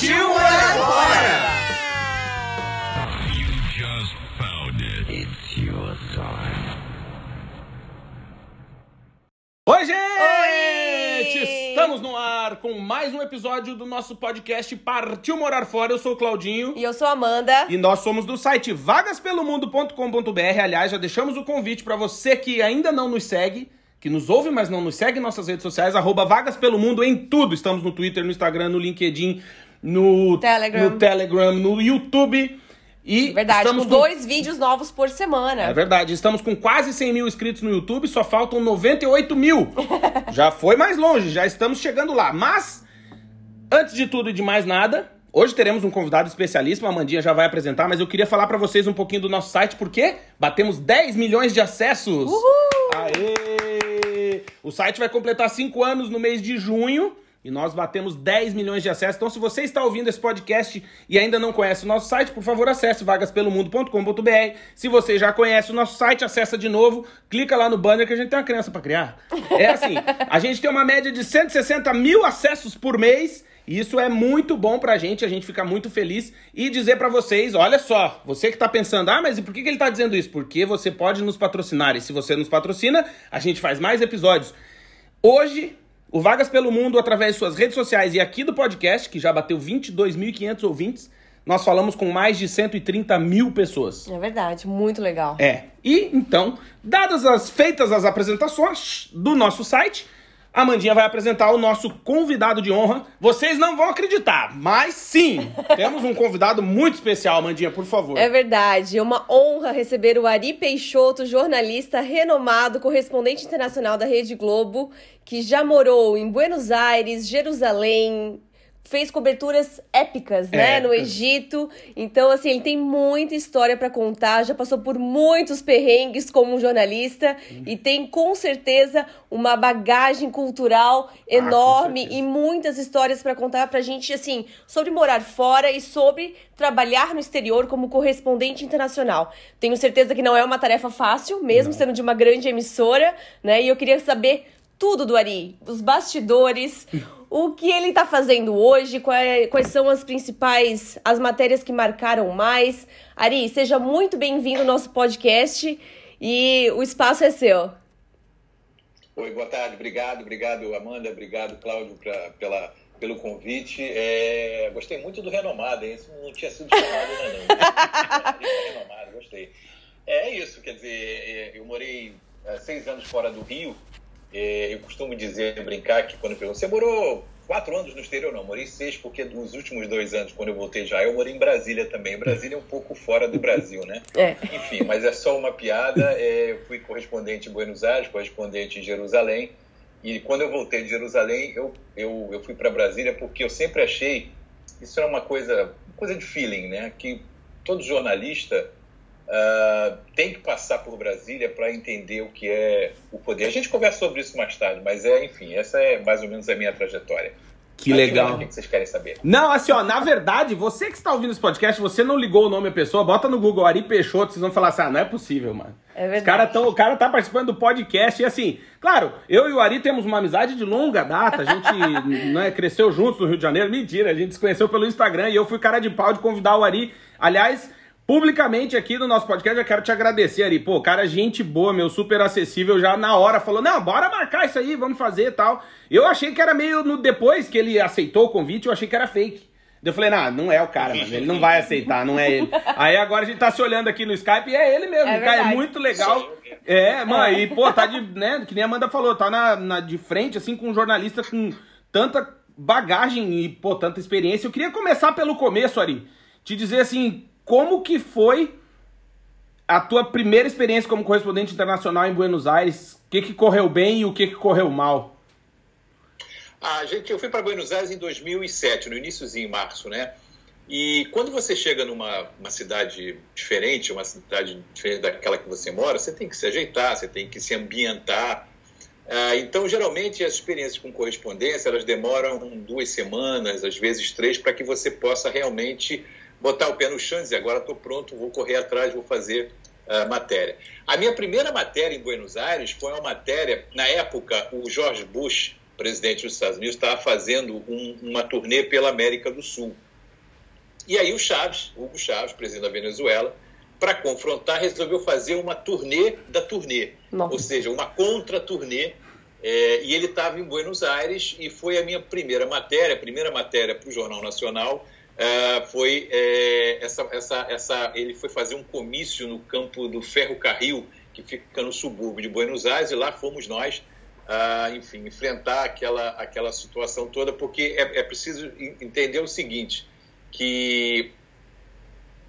Partiu morar fora! Oi, gente! Oi! Estamos no ar com mais um episódio do nosso podcast Partiu Morar Fora. Eu sou o Claudinho. E eu sou a Amanda. E nós somos do site vagaspelomundo.com.br. Aliás, já deixamos o convite para você que ainda não nos segue, que nos ouve, mas não nos segue em nossas redes sociais, arroba Vagas Pelo Mundo em tudo. Estamos no Twitter, no Instagram, no LinkedIn, no Telegram. no, Telegram, no YouTube. E Verdade, estamos com dois vídeos novos por semana. É verdade, estamos com quase 100 mil inscritos no YouTube, só faltam 98 mil. já foi mais longe, já estamos chegando lá. Mas, antes de tudo e de mais nada, hoje teremos um convidado especialíssimo, a Amandinha já vai apresentar, mas eu queria falar pra vocês um pouquinho do nosso site, porque batemos 10 milhões de acessos. Uhul! Aê! O site vai completar 5 anos no mês de junho. E nós batemos 10 milhões de acessos. Então, se você está ouvindo esse podcast e ainda não conhece o nosso site, por favor, acesse vagaspelomundo.com.br. Se você já conhece o nosso site, acessa de novo, clica lá no banner que a gente tem uma criança para criar. É assim, a gente tem uma média de 160 mil acessos por mês. E isso é muito bom pra gente, a gente fica muito feliz. E dizer pra vocês, olha só, você que tá pensando, ah, mas e por que, que ele tá dizendo isso? Porque você pode nos patrocinar. E se você nos patrocina, a gente faz mais episódios. Hoje, o Vagas pelo Mundo, através de suas redes sociais e aqui do podcast, que já bateu 22.500 ouvintes, nós falamos com mais de 130 mil pessoas. É verdade, muito legal. É. E então, dadas as feitas as apresentações do nosso site, a Amandinha vai apresentar o nosso convidado de honra. Vocês não vão acreditar, mas sim, temos um convidado muito especial, Amandinha, por favor. É verdade, é uma honra receber o Ari Peixoto, jornalista renomado, correspondente internacional da Rede Globo, que já morou em Buenos Aires, Jerusalém, fez coberturas épicas, né, no. Egito. Então, assim, ele tem muita história pra contar, já passou por muitos perrengues como jornalista e tem com certeza uma bagagem cultural enorme certeza. e muitas histórias pra contar pra gente, assim, sobre morar fora e sobre trabalhar no exterior como correspondente internacional. Tenho certeza que não é uma tarefa fácil, mesmo sendo de uma grande emissora, né? E eu queria saber tudo do Ari, os bastidores, o que ele tá fazendo hoje, quais, quais são as principais, as matérias que marcaram mais. Ari, seja muito bem-vindo ao nosso podcast e o espaço é seu. Oi, boa tarde, obrigado, obrigado Amanda, obrigado Cláudio pra, pela, pelo convite. É, gostei muito do renomado, hein? isso não tinha sido chamado ainda não. renomado, gostei. É isso, quer dizer, é, eu morei é, seis anos fora do Rio. É, eu costumo dizer, brincar que quando eu pergunto, você morou quatro anos no exterior? Não, morei seis, porque nos últimos dois anos, quando eu voltei já, eu morei em Brasília também. Brasília é um pouco fora do Brasil, né? É. Enfim, mas é só uma piada. É, eu fui correspondente em Buenos Aires, correspondente em Jerusalém. E quando eu voltei de Jerusalém, eu, eu, eu fui para Brasília porque eu sempre achei, isso é uma coisa, coisa de feeling, né? Que todo jornalista ah, tem que passar por Brasília para entender o que é o poder. A gente conversa sobre isso mais tarde, mas é, enfim, essa é mais ou menos a minha trajetória. Que Mas, legal. O que vocês querem saber? Não, assim, ó, na verdade, você que está ouvindo esse podcast, você não ligou o nome da pessoa, bota no Google Ari Peixoto, vocês vão falar assim, ah, não é possível, mano. É verdade. Os cara tão, o cara tá participando do podcast e assim, claro, eu e o Ari temos uma amizade de longa data, a gente né, cresceu juntos no Rio de Janeiro, mentira, a gente se conheceu pelo Instagram e eu fui cara de pau de convidar o Ari, aliás... Publicamente aqui no nosso podcast, eu quero te agradecer, Ari. Pô, cara, gente boa, meu, super acessível. Já na hora falou: não, bora marcar isso aí, vamos fazer e tal. Eu achei que era meio no depois que ele aceitou o convite, eu achei que era fake. Eu falei, não, não é o cara, mano. Ele não vai aceitar, não é ele. Aí agora a gente tá se olhando aqui no Skype e é ele mesmo. É o cara é muito legal. É, mano, e pô, tá de, né, que nem a Amanda falou, tá na, na- de frente, assim, com um jornalista com tanta bagagem e, pô, tanta experiência. Eu queria começar pelo começo, Ari. Te dizer, assim, como que foi a tua primeira experiência como correspondente internacional em Buenos Aires? O que que correu bem e o que que correu mal? A gente, eu fui para Buenos Aires em 2007, no iníciozinho, em março, né? E quando você chega numa uma cidade diferente, uma cidade diferente daquela que você mora, você tem que se ajeitar, você tem que se ambientar. Ah, então, geralmente, as experiências com correspondência, elas demoram duas semanas, às vezes três, para que você possa realmente botar o pé no chão e dizer, agora estou pronto, vou correr atrás, vou fazer a matéria. A minha primeira matéria em Buenos Aires foi uma matéria, na época, o George Bush, presidente dos Estados Unidos, estava fazendo um, uma turnê pela América do Sul. E aí o Chaves, Hugo Chaves, presidente da Venezuela, para confrontar, resolveu fazer uma turnê da turnê, Nossa. ou seja, uma contra-turnê. É, e ele estava em Buenos Aires e foi a minha primeira matéria, a primeira matéria para o Jornal Nacional. É, foi é, essa, essa, essa, ele foi fazer um comício no campo do Ferrocarril, que fica no subúrbio de Buenos Aires, e lá fomos nós, uh, enfim, enfrentar aquela, aquela situação toda, porque é, é preciso entender o seguinte, que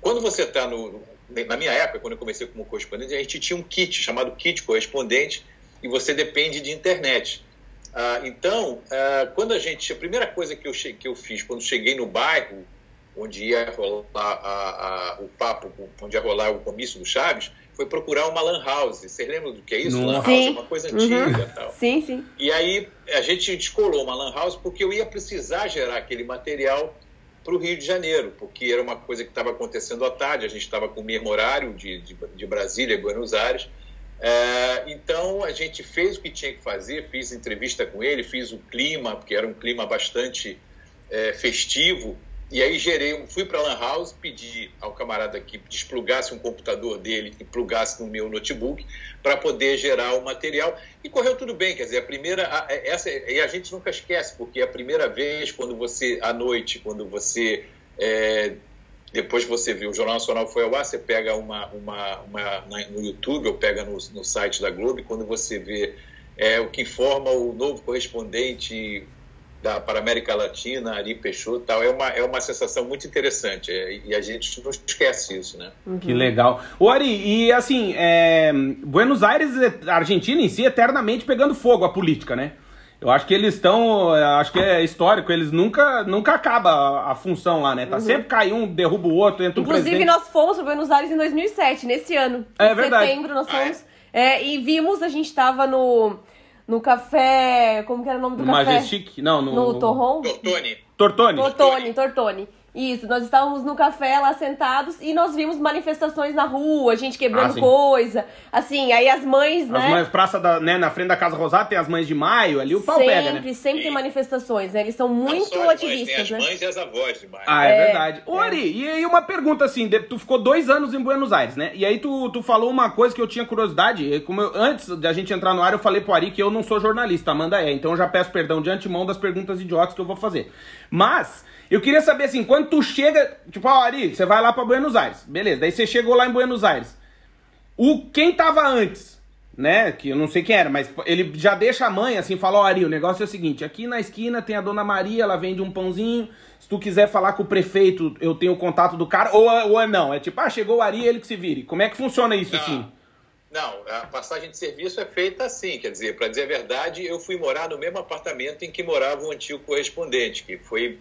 quando você está no, na minha época, quando eu comecei como correspondente, a gente tinha um kit chamado kit correspondente e você depende de internet. Ah, então, ah, quando a gente, a primeira coisa que eu, que eu fiz quando cheguei no bairro, onde ia rolar a, a, o papo, onde ia rolar o comício do Chaves, foi procurar uma lan house. Vocês lembram do que é isso? Sim. Lan house é uma coisa antiga uhum. tal. Sim, sim. E aí a gente descolou uma lan house porque eu ia precisar gerar aquele material para o Rio de Janeiro, porque era uma coisa que estava acontecendo à tarde, a gente estava com o mesmo horário de, de, de Brasília e Buenos Aires. É, então a gente fez o que tinha que fazer, fiz entrevista com ele, fiz o clima, porque era um clima bastante é, festivo, e aí gerei, fui para a Lan House, pedi ao camarada que desplugasse um computador dele e plugasse no meu notebook para poder gerar o material. E correu tudo bem, quer dizer, a primeira, é, essa e a gente nunca esquece, porque é a primeira vez quando você à noite, quando você é, depois que você viu o Jornal Nacional foi ao ar, você pega uma, uma, uma no YouTube ou pega no, no site da Globo, e quando você vê é, o que informa o novo correspondente da, para a América Latina, Ari Peixoto tal, é uma, é uma sensação muito interessante é, e a gente não esquece isso, né? Uhum. Que legal. O Ari, e assim, é, Buenos Aires, a Argentina em si, eternamente pegando fogo a política, né? Eu acho que eles estão, acho que é histórico, eles nunca, nunca acaba a, função lá, né? Tá uhum. sempre cai um, derruba o outro, entra Inclusive, o presidente. nós fomos para Buenos Aires em 2007, nesse ano. É em verdade. setembro nós fomos. É? é? e vimos, a gente tava no no café. Como que era o nome do no café? Majestic? Não, no. No Torron? Tortoni. Tortoni. Tortoni, Tortoni. Isso, nós estávamos no café lá sentados e nós vimos manifestações na rua, gente quebrando ah, coisa. Assim, aí as mães, né? As mães, praça da, né, na frente da Casa Rosada tem as mães de maio, ali o pau sempre, pega, né? Sempre, sempre tem manifestações, né? Eles são muito ativistas, mães, tem as mães e as avós de maio. Ah, é, é verdade. Ô, Ari, é. e aí uma pergunta assim, tu ficou dois anos em Buenos Aires, né? E aí tu, tu falou uma coisa que eu tinha curiosidade, como eu, antes da gente entrar no ar, eu falei pro Ari que eu não sou jornalista, Amanda é, então eu já peço perdão de antemão das perguntas idiotas que eu vou fazer. Mas... Eu queria saber assim, quando tu chega, tipo, ó, Ari, você vai lá para Buenos Aires. Beleza, daí você chegou lá em Buenos Aires. O quem tava antes, né, que eu não sei quem era, mas ele já deixa a mãe assim, fala, ó, Ari, o negócio é o seguinte, aqui na esquina tem a dona Maria, ela vende um pãozinho. Se tu quiser falar com o prefeito, eu tenho o contato do cara, ou, ou é não, é tipo, ah, chegou o Ari, ele que se vire. Como é que funciona isso não. assim? Não, a passagem de serviço é feita assim, quer dizer, para dizer a verdade, eu fui morar no mesmo apartamento em que morava o antigo correspondente, que foi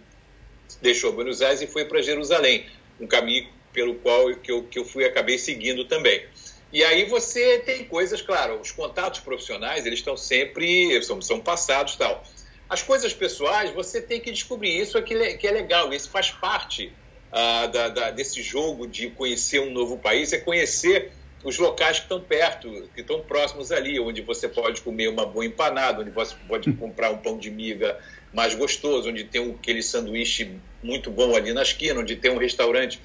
deixou Buenos Aires e foi para Jerusalém, um caminho pelo qual que eu, que eu fui acabei seguindo também. E aí você tem coisas, claro, os contatos profissionais, eles estão sempre, são, são passados tal. As coisas pessoais, você tem que descobrir isso é que, que é legal, isso faz parte ah, da, da, desse jogo de conhecer um novo país, é conhecer os locais que estão perto, que estão próximos ali, onde você pode comer uma boa empanada, onde você pode comprar um pão de miga mais gostoso, onde tem aquele sanduíche muito bom ali na esquina, onde tem um restaurante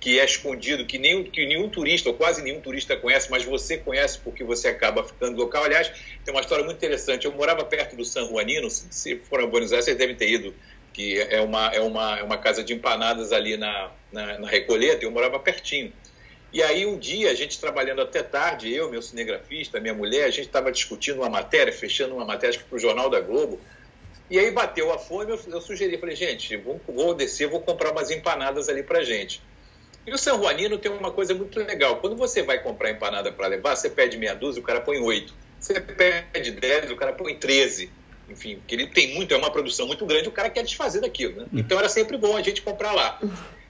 que é escondido, que, nem, que nenhum turista, ou quase nenhum turista conhece, mas você conhece porque você acaba ficando local. Aliás, tem uma história muito interessante. Eu morava perto do San Juanino, se foram a Buenos Aires, vocês devem ter ido, que é uma, é uma, é uma casa de empanadas ali na, na, na Recoleta, eu morava pertinho. E aí um dia, a gente trabalhando até tarde, eu, meu cinegrafista, minha mulher, a gente estava discutindo uma matéria, fechando uma matéria para o Jornal da Globo, e aí bateu a fome, eu, eu sugeri, falei, gente, vou, vou descer, vou comprar umas empanadas ali pra gente. E o São Juanino tem uma coisa muito legal. Quando você vai comprar empanada para levar, você pede meia dúzia, o cara põe oito. Você pede dez, o cara põe treze. enfim, porque ele tem muito, é uma produção muito grande, o cara quer desfazer daquilo, né? Então era sempre bom a gente comprar lá.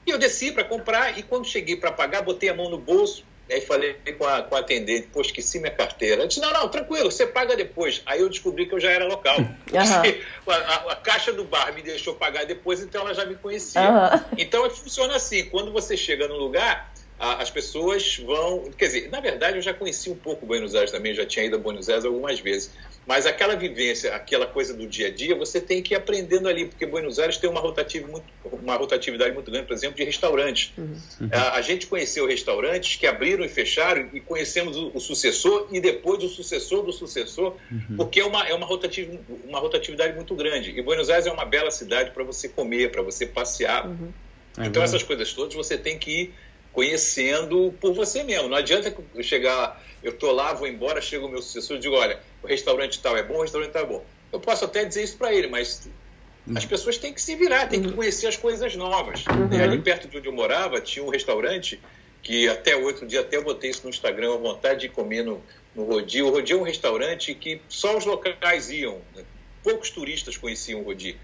E eu desci para comprar e quando cheguei para pagar, botei a mão no bolso, Aí falei com a, com a atendente, pô, esqueci minha carteira. Ela disse, não, não, tranquilo, você paga depois. Aí eu descobri que eu já era local. Uhum. A, a, a, caixa do bar me deixou pagar depois, então ela já me conhecia. Uhum. Então funciona assim, quando você chega no lugar, as pessoas vão. Quer dizer, na verdade, eu já conheci um pouco Buenos Aires também, já tinha ido a Buenos Aires algumas vezes. Mas aquela vivência, aquela coisa do dia a dia, você tem que ir aprendendo ali, porque Buenos Aires tem uma, rotatividade muito, uma rotatividade muito grande, por exemplo, de restaurantes. Uhum. A, a, gente conheceu restaurantes que abriram e fecharam e conhecemos o, o sucessor e depois o sucessor do sucessor, uhum. porque é uma, é uma, rotativ, uma rotatividade muito grande. E Buenos Aires é uma bela cidade para você comer, para você passear. Uhum. É então, essas coisas todas você tem que ir conhecendo por você mesmo. Não adianta eu chegar, eu tô lá, vou embora, chega o meu sucessor e digo, olha, o restaurante tal é bom, o restaurante tal é bom. Eu posso até dizer isso para ele, mas as pessoas têm que se virar, têm que conhecer as coisas novas. Uhum. Ali perto de onde eu morava, tinha um restaurante que até outro dia, até eu botei isso no Instagram, a vontade de comer no, no Rodi. O Rodi é um restaurante que só os locais iam, né? poucos turistas conheciam o Rodi.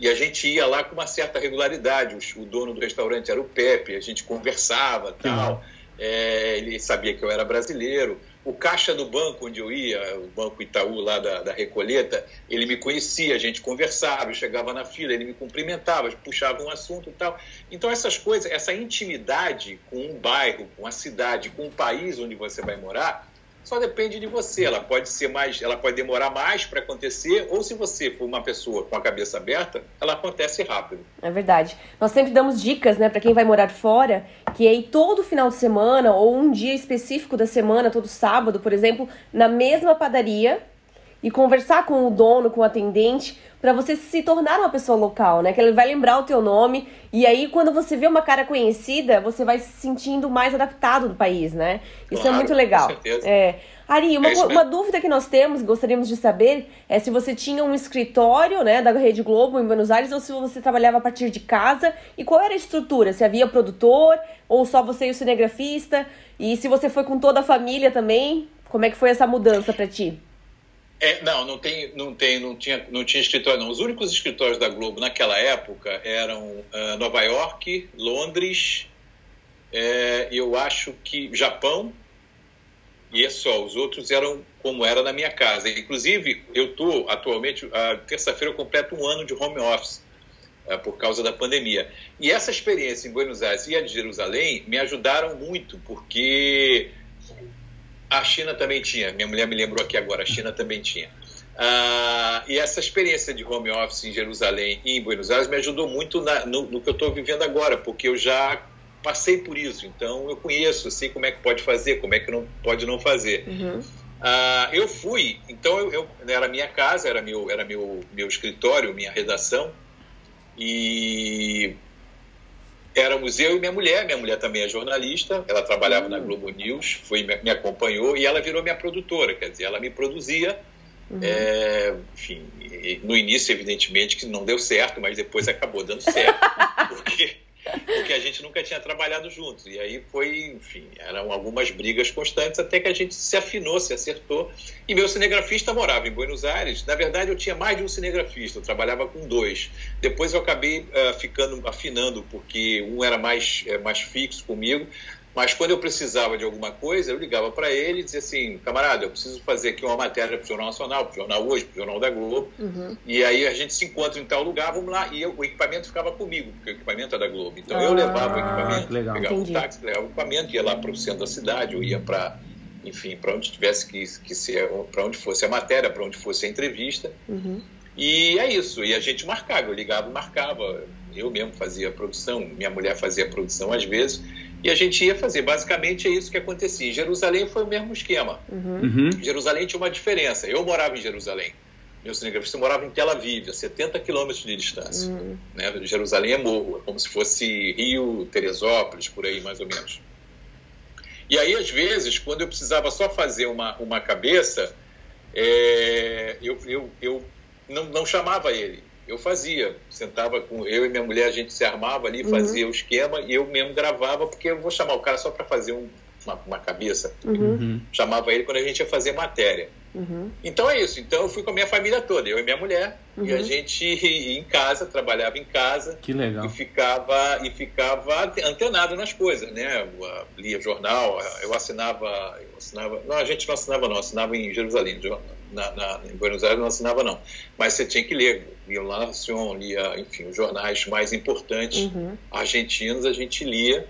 E a gente ia lá com uma certa regularidade. O, dono do restaurante era o Pepe, a gente conversava tal. É, ele sabia que eu era brasileiro. O caixa do banco onde eu ia, o Banco Itaú lá da, da Recoleta, ele me conhecia, a gente conversava, eu chegava na fila, ele me cumprimentava, puxava um assunto e tal. Então essas coisas, essa intimidade com um bairro, com a cidade, com o país onde você vai morar, só depende de você. Ela pode ser mais, ela pode demorar mais para acontecer, ou se você for uma pessoa com a cabeça aberta, ela acontece rápido. É verdade. Nós sempre damos dicas, né, para quem vai morar fora, que aí todo final de semana ou um dia específico da semana, todo sábado, por exemplo, na mesma padaria e conversar com o dono, com o atendente, para você se tornar uma pessoa local, né? Que ele vai lembrar o teu nome e aí quando você vê uma cara conhecida, você vai se sentindo mais adaptado do país, né? Isso é claro, é muito legal. Com certeza. É. Ari, uma, é uma dúvida que nós temos, gostaríamos de saber, é se você tinha um escritório, né, da Rede Globo em Buenos Aires ou se você trabalhava a partir de casa e qual era a estrutura? Se havia produtor ou só você e o cinegrafista? E se você foi com toda a família também, como é que foi essa mudança para ti? É, não, não tem, não tem, não tinha, não tinha escritório não. Os únicos escritórios da Globo naquela época eram uh, Nova York, Londres, é, eu acho que Japão e é só. Os outros eram como era na minha casa. Inclusive, eu tô atualmente, a terça-feira eu completo um ano de home office uh, por causa da pandemia. E essa experiência em Buenos Aires e a de Jerusalém me ajudaram muito porque a China também tinha, minha mulher me lembrou aqui agora, a China também tinha. Ah, e essa experiência de home office em Jerusalém e em Buenos Aires me ajudou muito na, no, no, que eu estou vivendo agora, porque eu já passei por isso, então eu conheço, sei como é que pode fazer, como é que não pode não fazer. Uhum. Ah, eu fui, então eu, eu, era minha casa, era meu, era meu, meu escritório, minha redação, e éramos eu e minha mulher. Minha mulher também é jornalista, ela trabalhava uhum. na Globo News, foi, me acompanhou e ela virou minha produtora, quer dizer, ela me produzia. Uhum. É, enfim, no início, evidentemente, que não deu certo, mas depois acabou dando certo, porque porque a gente nunca tinha trabalhado juntos. E aí foi, enfim, eram algumas brigas constantes até que a gente se afinou, se acertou. E meu cinegrafista morava em Buenos Aires. Na verdade, eu tinha mais de um cinegrafista, eu trabalhava com dois. Depois eu acabei uh, ficando afinando, porque um era mais, uh, mais fixo comigo. Mas quando eu precisava de alguma coisa, eu ligava para ele e dizia assim: camarada, eu preciso fazer aqui uma matéria para o Jornal Nacional, para o Jornal Hoje, para o Jornal da Globo. Uhum. E aí a gente se encontra em tal lugar, vamos lá. E eu, o equipamento ficava comigo, porque o equipamento é da Globo. Então ah, eu levava o equipamento, legal. pegava Entendi. um táxi, levava o equipamento, ia lá para o centro da cidade, eu ia para, enfim, para onde tivesse que, que ser, para onde fosse a matéria, para onde fosse a entrevista. Uhum. E é isso. E a gente marcava, eu ligava e marcava. Eu mesmo fazia a produção, minha mulher fazia a produção às vezes e a gente ia fazer. Basicamente é isso que acontecia. Em Jerusalém foi o mesmo esquema. Uhum. Uhum. Jerusalém tinha uma diferença. Eu morava em Jerusalém. Meu cinegrafista morava em Tel Aviv, a 70 quilômetros de distância. Uhum. Né? Jerusalém é morro, é como se fosse Rio, Teresópolis, por aí mais ou menos. E aí, às vezes, quando eu precisava só fazer uma, uma cabeça, é, eu, eu, eu não, não chamava ele eu fazia. Sentava com eu e minha mulher, a gente se armava ali, uhum. fazia o esquema e eu mesmo gravava, porque eu vou chamar o cara só para fazer um, uma, uma, cabeça. Uhum. uhum. Chamava ele quando a gente ia fazer matéria. Uhum. Então é isso. Então eu fui com a minha família toda, eu e minha mulher, uhum. e a gente ia em casa, trabalhava em casa. Que legal. E ficava, e ficava antenado nas coisas, né? Eu lia jornal, eu assinava, eu assinava. Não, a gente não assinava, não, assinava em Jerusalém. Na, na, em Buenos Aires não assinava, não. Mas você tinha que ler. Lia o La Nación, lia, enfim, os jornais mais importantes uhum. argentinos, a gente lia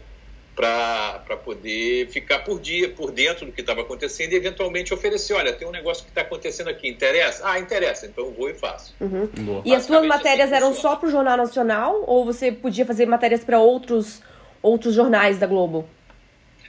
para poder ficar por dia, por dentro do que estava acontecendo e eventualmente oferecer, olha, tem um negócio que está acontecendo aqui, interessa? Ah, interessa, então eu vou e faço. Uhum. E as suas matérias eram só para o Jornal Nacional ou você podia fazer matérias para outros, outros jornais da Globo?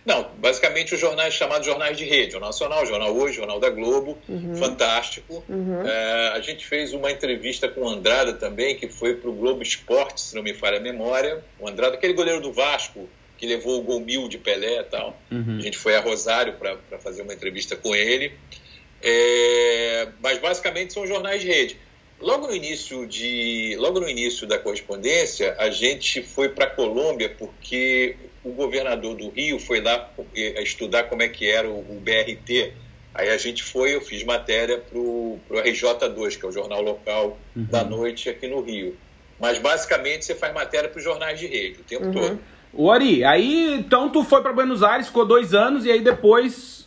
Não, basicamente os jornais chamados jornais de rede, o Nacional, o Jornal Hoje, o Jornal da Globo, uhum. fantástico. Uhum. É, a gente fez uma entrevista com o Andrada também, que foi para o Globo Esporte, se não me falha a memória. O Andrada, aquele goleiro do Vasco, que levou o gol mil de Pelé e tal. Uhum. A gente foi a Rosário para fazer uma entrevista com ele. É, mas basicamente são jornais de rede. Logo no início de, logo no início da correspondência, a gente foi para a Colômbia porque o governador do Rio foi lá é, estudar como é que era o, o BRT. Aí a gente foi, eu fiz matéria para o RJ2, que é o jornal local uhum. da noite aqui no Rio. Mas basicamente você faz matéria para os jornais de rede o tempo uhum. todo. O Ari, aí então tu foi para Buenos Aires, ficou dois anos e aí depois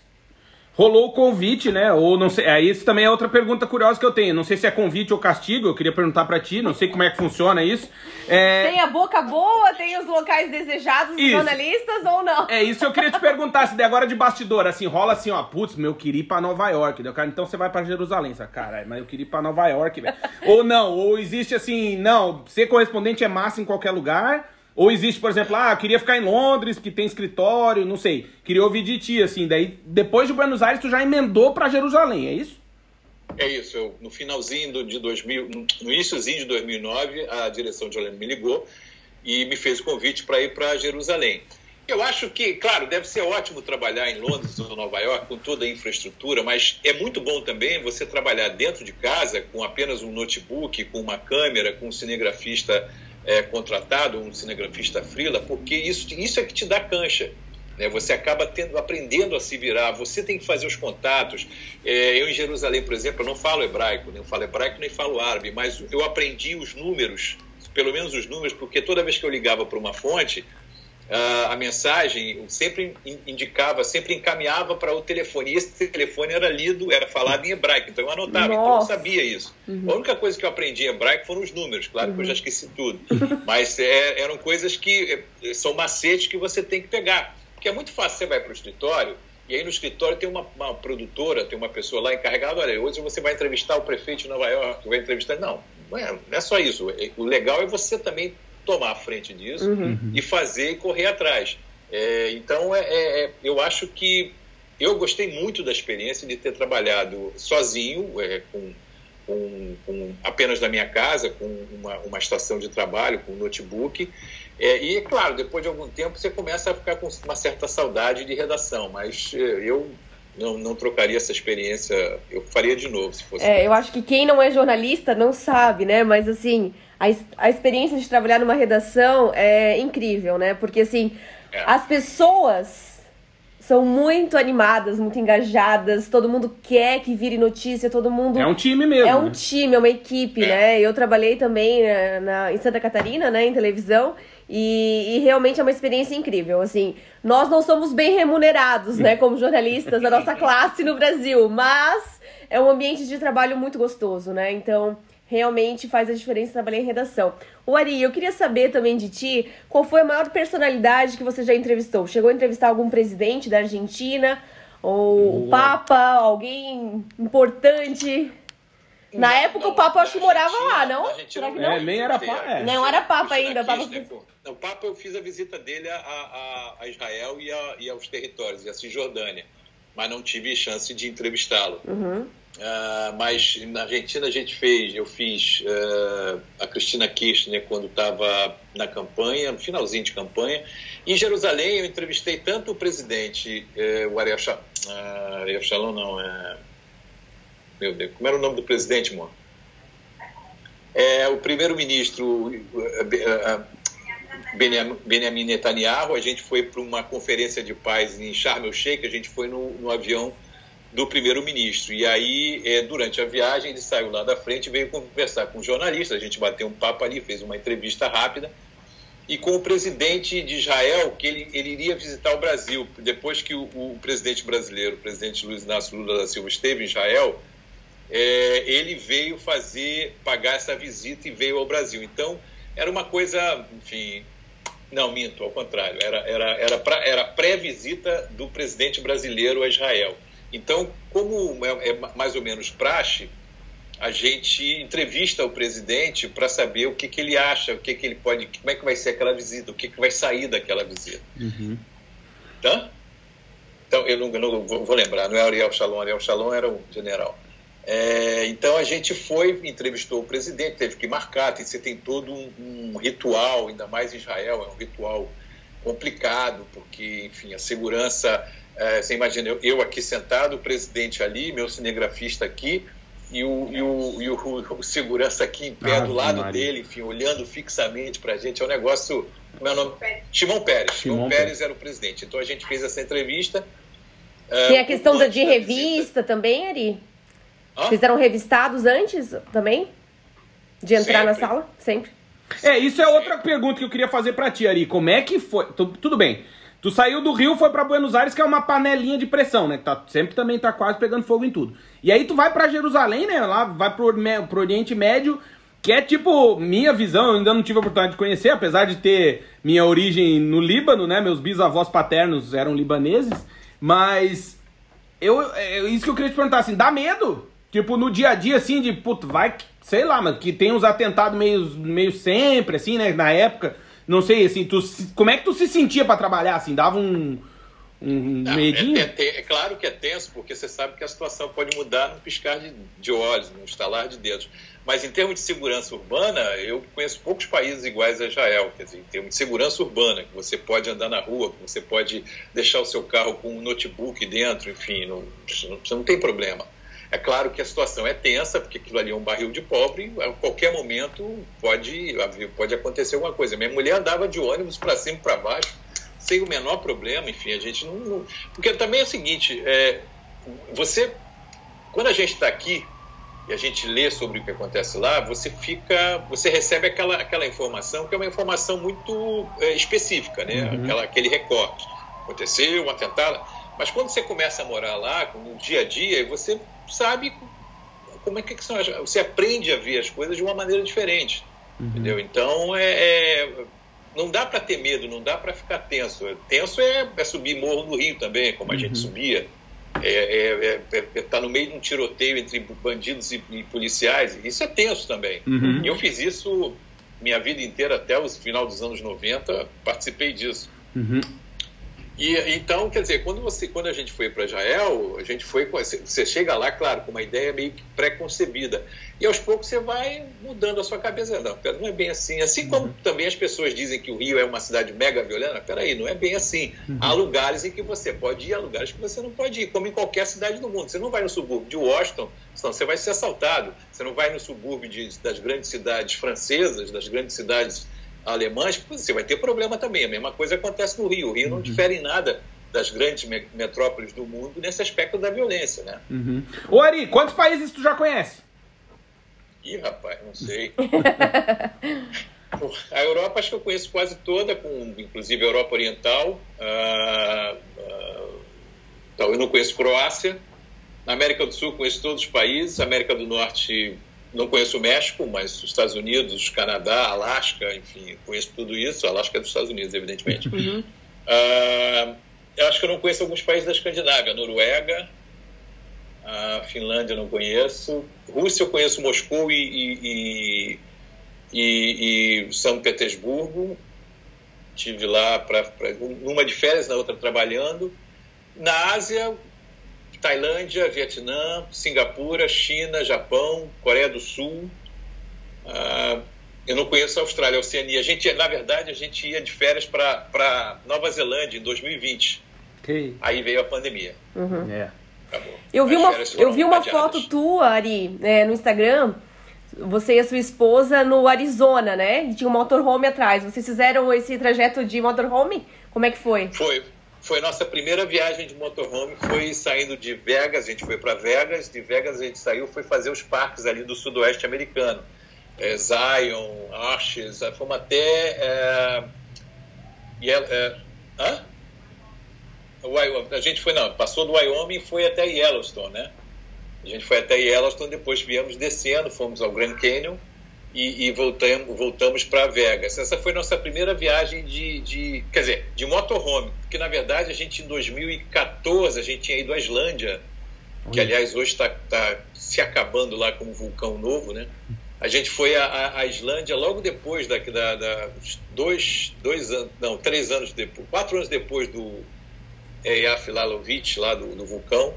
rolou o convite, né? Ou não sei, aí isso também é outra pergunta curiosa que eu tenho. Não sei se é convite ou castigo, eu queria perguntar para ti, não sei como é que funciona isso. É... Tem a boca boa, tem os locais desejados dos jornalistas ou não? É isso que eu queria te perguntar, se de agora de bastidor, assim, rola assim, ó, putz, meu, eu queria ir pra Nova York, né? cara, então você vai para Jerusalém, sabe? Caralho, mas eu queria ir pra Nova York, velho. ou não, ou existe assim, não, ser correspondente é massa em qualquer lugar, ou existe, por exemplo, ah, queria ficar em Londres, que tem escritório, não sei. Queria ouvir de ti, assim. Daí, depois de Buenos Aires, tu já emendou para Jerusalém, é isso? É isso. Eu, no finalzinho de 2000, no iníciozinho de 2009, a direção de Olhando me ligou e me fez o convite para ir para Jerusalém. Eu acho que, claro, deve ser ótimo trabalhar em Londres ou Nova York com toda a infraestrutura, mas é muito bom também você trabalhar dentro de casa com apenas um notebook, com uma câmera, com um cinegrafista é, contratado, um cinegrafista frila, porque isso, isso é que te dá cancha. Né? Você acaba tendo, aprendendo a se virar, você tem que fazer os contatos. É, eu em Jerusalém, por exemplo, eu não falo hebraico, nem falo hebraico nem falo árabe, mas eu aprendi os números, pelo menos os números, porque toda vez que eu ligava para uma fonte, Uh, a mensagem sempre indicava, sempre encaminhava para o telefone. E esse telefone era lido, era falado em hebraico, então eu anotava, Nossa. então eu sabia isso. Uhum. A única coisa que eu aprendi em hebraico foram os números, claro uhum. que eu já uhum. esqueci tudo. Mas é, eram coisas que é, são macetes que você tem que pegar. Porque é muito fácil, você vai para o escritório, e aí no escritório tem uma, uma, produtora, tem uma pessoa lá encarregada, olha, hoje você vai entrevistar o prefeito de Nova York, vai entrevistar. Não, não é, não é só isso. O legal é você também tomar a frente disso uhum. e fazer e correr atrás. É, então, é, é, é, eu acho que eu gostei muito da experiência de ter trabalhado sozinho, é, com, com, com, apenas na minha casa, com uma, uma estação de trabalho, com um notebook. É, e, é claro, depois de algum tempo você começa a ficar com uma certa saudade de redação, mas é, eu não, não trocaria essa experiência, eu faria de novo se fosse. É, eu acho que quem não é jornalista não sabe, né? Mas assim, a, a experiência de trabalhar numa redação é incrível, né? Porque, assim, é. as pessoas são muito animadas, muito engajadas, todo mundo quer que vire notícia, todo mundo... É um time mesmo. É um né? time, é uma equipe, é. né? Eu trabalhei também na, né, na, em Santa Catarina, né, em televisão, e, e, realmente é uma experiência incrível. Assim, nós não somos bem remunerados, né, como jornalistas da nossa classe no Brasil, mas é um ambiente de trabalho muito gostoso, né? Então, realmente faz a diferença trabalhar em redação. O Ari, eu queria saber também de ti, qual foi a maior personalidade que você já entrevistou? Chegou a entrevistar algum presidente da Argentina? Ou o Papa? Alguém importante? Na não, época não, o Papa acho que morava lá, não? Será que não? É, nem era Papa. É. Não era Papa ainda. Papa... Né, o Papa eu fiz a visita dele a, a, a Israel e, a, e, aos territórios, e a Cisjordânia. Mas não tive chance de entrevistá-lo. Uhum. Uh, mas na Argentina a gente fez, eu fiz uh, a Cristina Kirchner quando estava na campanha, no finalzinho de campanha. Em Jerusalém eu entrevistei tanto o presidente, uh, o Ariel, Shalom, uh, Ariel Shalom não, é, meu Deus, como era o nome do presidente, amor? É, o primeiro-ministro Benjamin Netanyahu, a gente foi para uma conferência de paz em Sharm el Sheikh, a gente foi no, no avião do primeiro-ministro. E aí, é, durante a viagem, ele saiu lá da frente e veio conversar com jornalistas. A gente bateu um papo ali, fez uma entrevista rápida. E com o presidente de Israel, que ele, ele iria visitar o Brasil. Depois que o, o presidente brasileiro, o presidente Luiz Inácio Lula da Silva, esteve em Israel, é, ele veio fazer, pagar essa visita e veio ao Brasil. Então, era uma coisa, enfim, não, minto, ao contrário, era, era, era, era pré-visita do presidente brasileiro a Israel. Então, como é, é mais ou menos praxe, a gente entrevista o presidente para saber o que, que ele acha, o que, que ele pode, como é que vai ser aquela visita, o que, que vai sair daquela visita. Uhum. Tá? Então, eu não, não vou, vou, lembrar, não é Ariel Shalom, Ariel Shalom era o general. É, então a gente foi, entrevistou o presidente, teve que marcar, tem, você tem todo um, um, ritual, ainda mais em Israel, é um ritual complicado, porque, enfim, a segurança, é, você imagina, eu, eu, aqui sentado, o presidente ali, meu cinegrafista aqui, e o, e o, e o, o segurança aqui em pé ah, do lado Maria. dele, enfim, olhando fixamente para a gente, é um negócio, como é o nome? Shimon Peres, Shimon Peres era o presidente, então a gente fez essa entrevista. Tem a é, questão da de revista também, Ari? Vocês eram revistados antes também? De entrar Sempre. na sala? Sempre. É, isso é outra pergunta que eu queria fazer pra ti, Ari. Como é que foi? Tu, tudo bem. Tu saiu do Rio, foi para Buenos Aires, que é uma panelinha de pressão, né? Que tá, sempre também tá quase pegando fogo em tudo. E aí tu vai para Jerusalém, né? Lá vai pro, pro Oriente Médio, que é tipo minha visão, eu ainda não tive a oportunidade de conhecer, apesar de ter minha origem no Líbano, né? Meus bisavós paternos eram libaneses, mas eu, é isso que eu queria te perguntar assim, dá medo? Tipo, no dia a dia, assim, de, puto, vai, sei lá, mas que tem uns atentados meio, meio sempre, assim, né, na época. Não sei, assim, tu, como é que tu se sentia para trabalhar, assim? Dava um, um Não, medinho? É, é, é, claro que é tenso, porque você sabe que a situação pode mudar num piscar de, de olhos, num estalar de dedos. Mas em termos de segurança urbana, eu conheço poucos países iguais a Israel. Quer dizer, em termos de segurança urbana, que você pode andar na rua, que você pode deixar o seu carro com um notebook dentro, enfim, não, você não tem problema. É claro que a situação é tensa, porque aquilo ali é um barril de pobre, a qualquer momento pode, pode acontecer alguma coisa. Minha mulher andava de ônibus para cima e para baixo, sem o menor problema, enfim, a gente não. não... Porque também é o seguinte, é, você. Quando a gente está aqui e a gente lê sobre o que acontece lá, você fica. Você recebe aquela, aquela informação que é uma informação muito é, específica, né? Uhum. Aquela, aquele recorte. Aconteceu um atentado. Mas quando você começa a morar lá, no dia a dia, você sabe como é que são as, você aprende a ver as coisas de uma maneira diferente, uhum. entendeu? Então é, é não dá para ter medo, não dá para ficar tenso. Tenso é, é, subir morro no Rio também, como a uhum. gente subia. É, é, é, é, tá no meio de um tiroteio entre bandidos e, e policiais. Isso é tenso também. Uhum. E eu fiz isso minha vida inteira até o final dos anos 90, participei disso. Uhum. E então, quer dizer, quando você, quando a gente foi para Israel, a gente foi, você chega lá, claro, com uma ideia meio que pré-concebida, e aos poucos você vai mudando a sua cabeça. Não, não é bem assim. Assim como uhum. também as pessoas dizem que o Rio é uma cidade mega violenta, peraí, não é bem assim. Uhum. Há lugares em que você pode ir, há lugares que você não pode ir, como em qualquer cidade do mundo. Você não vai no subúrbio de Washington, senão você vai ser assaltado. Você não vai no subúrbio de, das grandes cidades francesas, das grandes cidades alemãs, você vai ter problema também. A mesma coisa acontece no Rio. O Rio não uhum. difere em nada das grandes metrópoles do mundo nesse aspecto da violência, né? Uhum. Ô Ari, quantos países tu já conhece? Ih, rapaz, não sei. a Europa acho que eu conheço quase toda, com, inclusive a Europa Oriental. Ah, ah, então, eu não conheço Croácia. Na América do Sul conheço todos os países. América do Norte não conheço o México, mas os Estados Unidos, Canadá, Alasca, enfim, conheço tudo isso. Alasca é dos Estados Unidos, evidentemente. Uhum. Uh, eu acho que eu não conheço alguns países da Escandinávia. Noruega, a Finlândia eu não conheço. Rússia eu conheço Moscou e, e, e, e São Petersburgo. Tive lá para uma de férias, na outra trabalhando. Na Ásia, Tailândia, Vietnã, Singapura, China, Japão, Coreia do Sul. Uh, eu não conheço a Austrália, a Oceania. A gente, na verdade, a gente ia de férias para Nova Zelândia em 2020. Okay. Aí veio a pandemia. Uhum. É. Eu vi, uma, eu vi uma foto tua, Ari, é, no Instagram. Você e a sua esposa no Arizona, né? E tinha um motorhome atrás. Vocês fizeram esse trajeto de motorhome? Como é que foi? Foi. Foi nossa primeira viagem de motorhome, foi saindo de Vegas, a gente foi para Vegas, de Vegas a gente saiu, foi fazer os parques ali do sudoeste americano. É, Zion, Arches, fomos até... É, é, hã? A gente foi, não, passou do Wyoming e foi até Yellowstone, né? A gente foi até Yellowstone, depois viemos descendo, fomos ao Grand Canyon, e, e voltamos, voltamos para Vegas. Essa foi nossa primeira viagem de, de, quer dizer, de motorhome, porque na verdade a gente em 2014 a gente tinha ido à Islândia, que aliás hoje está tá se acabando lá com um vulcão novo, né? A gente foi à, Islândia logo depois da, da, da, dois, dois anos, não, três anos depois, quatro anos depois do Eyjafjallajökull lá do, do vulcão.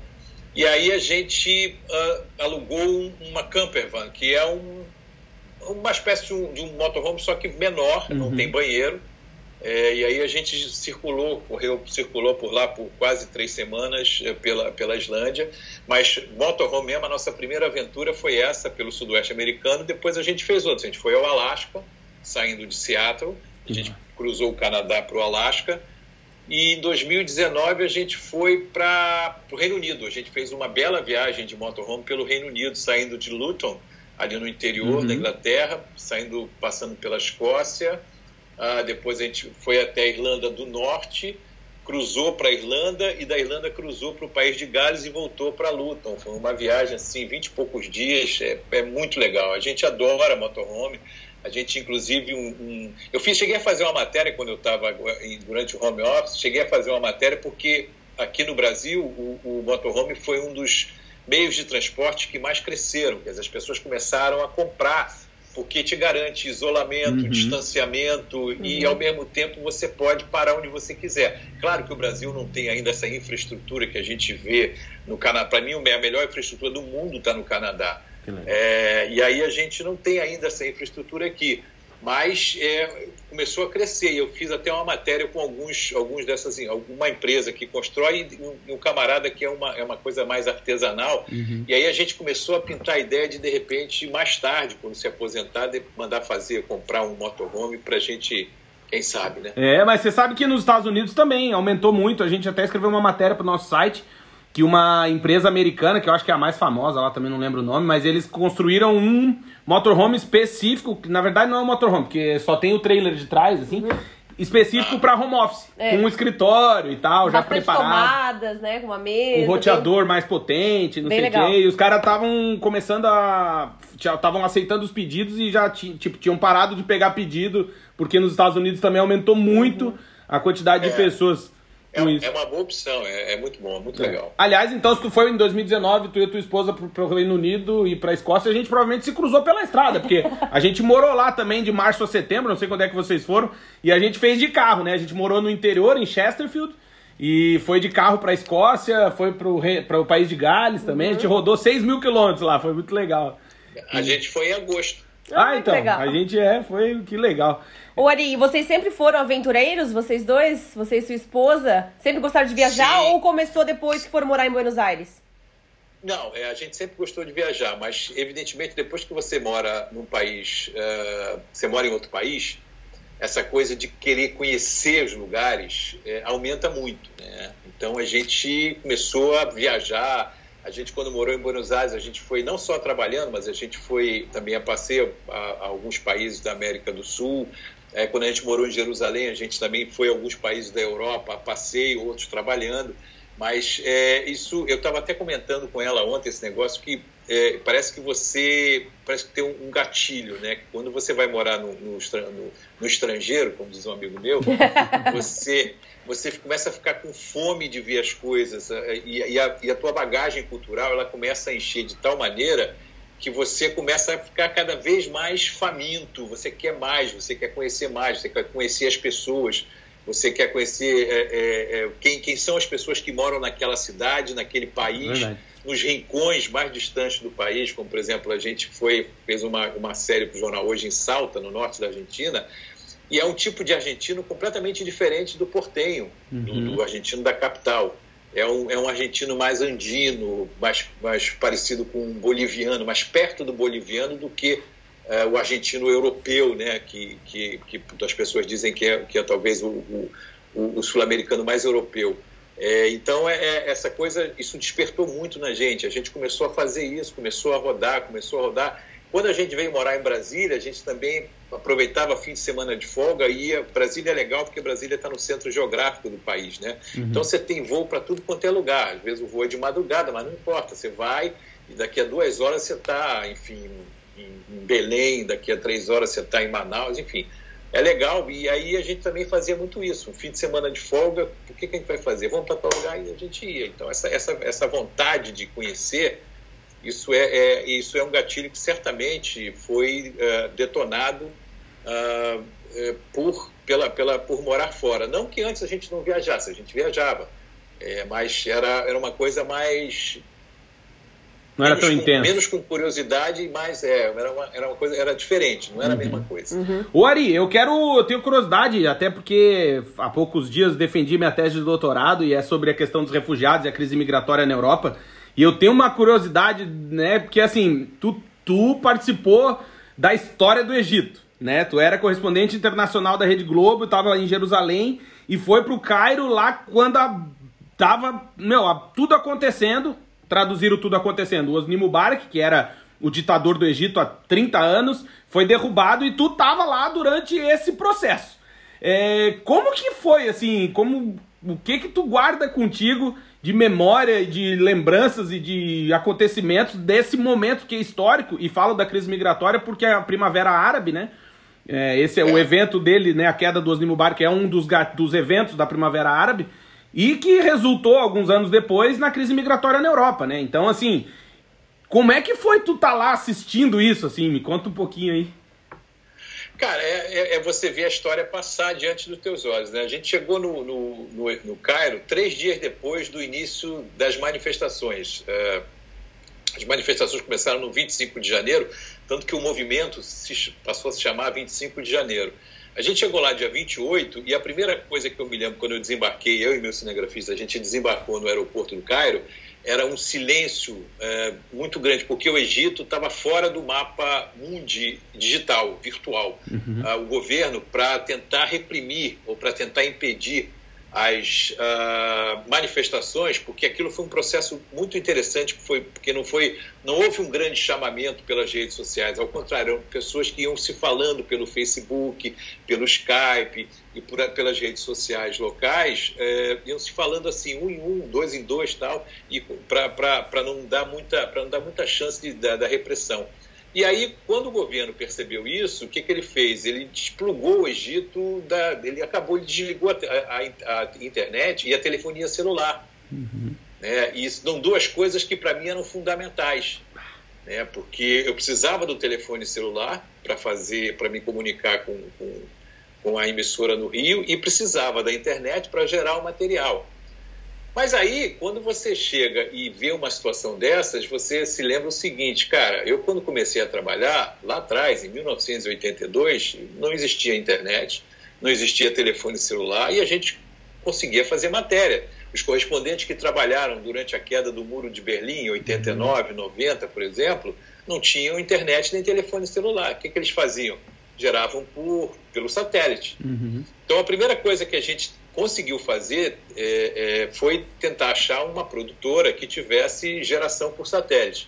E aí a gente uh, alugou uma camper van, que é um uma espécie de um, de um motorhome, só que menor, uhum. não tem banheiro. É, e aí a gente circulou, correu, circulou por lá por quase três semanas é, pela, pela Islândia, mas motorhome mesmo, a nossa primeira aventura foi essa pelo sudoeste americano, depois a gente fez outros, a gente foi ao Alasca, saindo de Seattle, a gente uhum. cruzou o Canadá para o Alasca, e em 2019 a gente foi para o Reino Unido, a gente fez uma bela viagem de motorhome pelo Reino Unido, saindo de Luton, ali no interior uhum. da Inglaterra, saindo, passando pela Escócia. Ah, depois a gente foi até a Irlanda do Norte, cruzou para a Irlanda e da Irlanda cruzou para o país de Gales e voltou para Luton. Foi uma viagem assim, vinte e poucos dias, é, é, muito legal. A gente adora motorhome. A gente, inclusive, um, um... eu fiz, cheguei a fazer uma matéria quando eu estava durante o home office. Cheguei a fazer uma matéria porque aqui no Brasil o, o motorhome foi um dos meios de transporte que mais cresceram, quer dizer, as pessoas começaram a comprar, porque te garante isolamento, uhum. distanciamento uhum. e, ao mesmo tempo, você pode parar onde você quiser. Claro que o Brasil não tem ainda essa infraestrutura que a gente vê no Canadá. Para mim, a melhor infraestrutura do mundo está no Canadá. É, e aí a gente não tem ainda essa infraestrutura aqui mas é, começou a crescer. E eu fiz até uma matéria com alguns, alguns dessas, assim, alguma empresa que constrói e um, camarada que é uma, é uma coisa mais artesanal. Uhum. E aí a gente começou a pintar a ideia de, de repente, mais tarde, quando se aposentar, mandar fazer, comprar um motorhome para a gente. Quem sabe, né? É, mas você sabe que nos Estados Unidos também aumentou muito. A gente até escreveu uma matéria para o nosso site que uma empresa americana, que eu acho que é a mais famosa lá, também não lembro o nome, mas eles construíram um motorhome específico, que na verdade não é um motorhome, porque só tem o trailer de trás, assim, uhum. específico para home office, é. com um escritório e tal, já preparado. tomadas, né, com uma mesa. Um roteador bem... mais potente, não bem sei o quê. E os caras estavam começando a... estavam aceitando os pedidos e já tipo, tinham parado de pegar pedido, porque nos Estados Unidos também aumentou muito uhum. a quantidade é. de pessoas é, é, uma boa opção, é, é muito bom, é muito é. legal. Aliás, então, se tu foi em 2019, tu e tua esposa pro, pro Reino Unido e pra Escócia, a gente provavelmente se cruzou pela estrada, porque a gente morou lá também de março a setembro, não sei quando é que vocês foram, e a gente fez de carro, né? A gente morou no interior, em Chesterfield, e foi de carro pra Escócia, foi pro, pro país de Gales também, uhum. a gente uhum. rodou 6 mil quilômetros lá, foi muito legal. A gente foi em agosto. Ah, ah então, a gente é, foi que legal. Ô Ari, vocês sempre foram aventureiros, vocês dois? Você e sua esposa? Sempre gostaram de viajar Sim. ou começou depois que foram morar em Buenos Aires? Não, é, a gente sempre gostou de viajar, mas evidentemente depois que você mora num país, uh, você mora em outro país, essa coisa de querer conhecer os lugares é, aumenta muito. Né? Então a gente começou a viajar. A gente, quando morou em Buenos Aires, a gente foi não só trabalhando, mas a gente foi também a passeio a, a alguns países da América do Sul. É, quando a gente morou em Jerusalém, a gente também foi a alguns países da Europa, a passeio, outros trabalhando. Mas é, isso, eu estava até comentando com ela ontem esse negócio que é, parece que você parece que tem um, um gatilho, né? Quando você vai morar no, no, no, no estrangeiro, como diz um amigo meu, você você começa a ficar com fome de ver as coisas é, e, e, a, e a tua bagagem cultural ela começa a encher de tal maneira que você começa a ficar cada vez mais faminto, você quer mais, você quer conhecer mais, você quer conhecer as pessoas, você quer conhecer é, é quem, quem são as pessoas que moram naquela cidade, naquele país, Verdade. Nos rincões mais distantes do país, como por exemplo a gente foi fez uma, uma série para o jornal hoje em Salta, no norte da Argentina, e é um tipo de argentino completamente diferente do portenho, uhum. do, do argentino da capital é um, é um argentino mais andino, mais, mais parecido com um boliviano, mais perto do boliviano do que é, o argentino europeu, né, que, que, que as pessoas dizem que é, que é talvez o, o, o sul-americano mais europeu. É, então, é, é, essa coisa, isso despertou muito na gente. A gente começou a fazer isso, começou a rodar, começou a rodar. Quando a gente veio morar em Brasília, a gente também aproveitava fim de semana de folga e ia. Brasília é legal porque Brasília está no centro geográfico do país, né? Uhum. Então você tem voo para tudo quanto é lugar. Às vezes o voo é de madrugada, mas não importa. Você vai e daqui a duas horas você está, enfim, em Belém, daqui a três horas você está em Manaus, enfim é legal. E aí a gente também fazia muito isso. Um fim de semana de folga, o que, que a gente vai fazer? Vamos para tal lugar e a gente ia. Então, essa, essa, essa vontade de conhecer, isso é, é isso é um gatilho que certamente foi uh, detonado uh, por, pela, pela, por morar fora. Não que antes a gente não viajasse, a gente viajava. É, mas era, era uma coisa mais não era tão com, intenso. Menos com curiosidade, mas é, era uma, era uma coisa, era diferente, não era uhum. a mesma coisa. Uhum. Ô Ari, eu quero, eu tenho curiosidade, até porque há poucos dias defendi minha tese de doutorado e é sobre a questão dos refugiados e a crise migratória na Europa. E eu tenho uma curiosidade, né, porque assim, tu, tu participou da história do Egito, né? Tu era correspondente internacional da Rede Globo, estava em Jerusalém e foi pro Cairo lá quando a, tava, meu, tudo acontecendo, traduziram tudo acontecendo. O Osni Mubarak, que era o ditador do Egito há 30 anos, foi derrubado e tu tava lá durante esse processo. É, como que foi, assim, como o que que tu guarda contigo de memória, de lembranças e de acontecimentos desse momento que é histórico, e falo da crise migratória porque é a Primavera Árabe, né? É, esse é o evento dele, né? A queda do Osni Mubarak é um dos, dos eventos da Primavera Árabe e que resultou alguns anos depois na crise migratória na Europa, né? Então, assim, como é que foi tu tá lá assistindo isso, assim? Me conta um pouquinho aí. Cara, é, é, é você ver a história passar diante dos teus olhos, né? A gente chegou no, no, no, no Cairo três dias depois do início das manifestações. É, as manifestações começaram no 25 de janeiro, tanto que o movimento se, passou a se chamar 25 de janeiro. A gente chegou lá dia 28 e a primeira coisa que eu me lembro quando eu desembarquei, eu e meu cinegrafista, a gente desembarcou no aeroporto do Cairo, era um silêncio é, muito grande, porque o Egito estava fora do mapa mundi digital, virtual. Uhum. Ah, o governo, para tentar reprimir ou para tentar impedir as uh, manifestações, porque aquilo foi um processo muito interessante, foi, porque não, foi, não houve um grande chamamento pelas redes sociais, ao contrário, eram pessoas que iam se falando pelo Facebook, pelo Skype e por, pelas redes sociais locais, eh, iam se falando assim, um em um, dois em dois tal, e para não, dar muita, não dar muita chance de, da, da repressão. E aí, quando o governo percebeu isso, o que, que ele fez? Ele desplugou o Egito, da, ele acabou, ele desligou a, a, a internet e a telefonia celular. Uhum. Né? E são duas coisas que para mim eram fundamentais. Né? Porque eu precisava do telefone celular para fazer, para me comunicar com, com, com a emissora no Rio e precisava da internet para gerar o material. Mas aí, quando você chega e vê uma situação dessas, você se lembra o seguinte, cara, eu quando comecei a trabalhar, lá atrás, em 1982, não existia internet, não existia telefone celular e a gente conseguia fazer matéria. Os correspondentes que trabalharam durante a queda do Muro de Berlim, em 89, 90, por exemplo, não tinham internet nem telefone celular. O que, que eles faziam? Geravam por, pelo satélite. Uhum. Então, a primeira coisa que a gente conseguiu fazer é, é, foi tentar achar uma produtora que tivesse geração por satélite.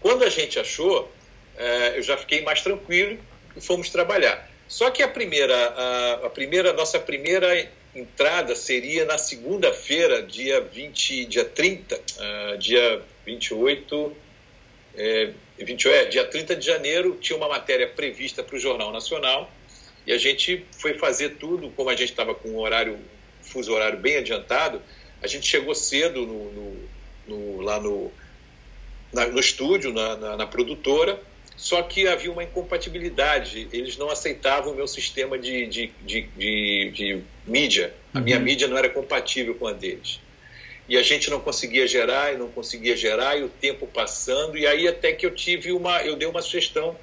Quando a gente achou, é, eu já fiquei mais tranquilo e fomos trabalhar. Só que a primeira, a, a primeira, nossa primeira entrada seria na segunda-feira, dia 20, dia 30, uh, dia 28, é, 20, é, dia 30 de janeiro, tinha uma matéria prevista para o Jornal Nacional, e a gente foi fazer tudo, como a gente estava com um horário fuso horário bem adiantado, a gente chegou cedo no, no, no, lá no, na, no estúdio, na, na, na, produtora, só que havia uma incompatibilidade, eles não aceitavam o meu sistema de, de, de, de, de mídia, a minha uhum. mídia não era compatível com a deles. E a gente não conseguia gerar e não conseguia gerar, e o tempo passando, e aí até que eu tive uma, eu dei uma sugestão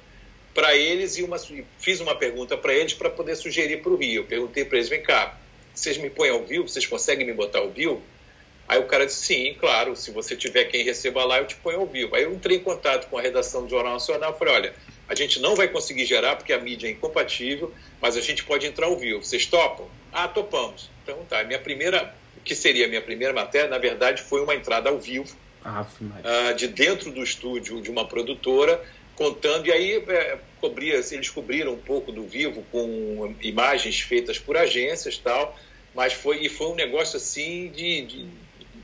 para eles e uma, fiz uma pergunta para eles para poder sugerir para o Rio. Eu perguntei para eles, vem cá, vocês me põem ao vivo, vocês conseguem me botar ao vivo? Aí o cara disse, sim, claro, se você tiver quem receba lá, eu te ponho ao vivo. Aí eu entrei em contato com a redação do Jornal Nacional e falei, olha, a gente não vai conseguir gerar porque a mídia é incompatível, mas a gente pode entrar ao vivo. Vocês topam? Ah, topamos. Então tá, minha primeira, que seria a minha primeira matéria, na verdade foi uma entrada ao vivo, ah, uh, de dentro do estúdio de uma produtora, contando, e aí é, cobria, eles cobriram um pouco do vivo com imagens feitas por agências tal, mas foi, e foi um negócio assim de, de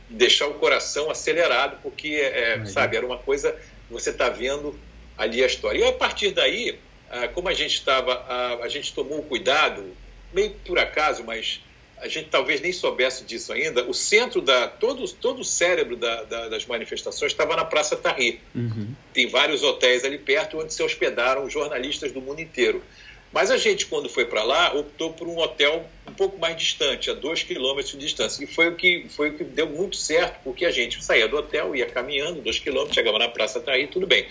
deixar o coração acelerado, porque, é, sabe, era uma coisa, você está vendo ali a história. E a partir daí, ah, como a gente estava, ah, a gente tomou cuidado, meio por acaso, mas a gente talvez nem soubesse disso ainda, o centro da. todo, todo o cérebro da, da, das manifestações estava na Praça Tahrir. Uhum. Tem vários hotéis ali perto onde se hospedaram jornalistas do mundo inteiro. Mas a gente, quando foi para lá, optou por um hotel um pouco mais distante, a dois quilômetros de distância. E foi o, que, foi o que deu muito certo, porque a gente saía do hotel, ia caminhando dois quilômetros, chegava na Praça Tahrir, tudo bem.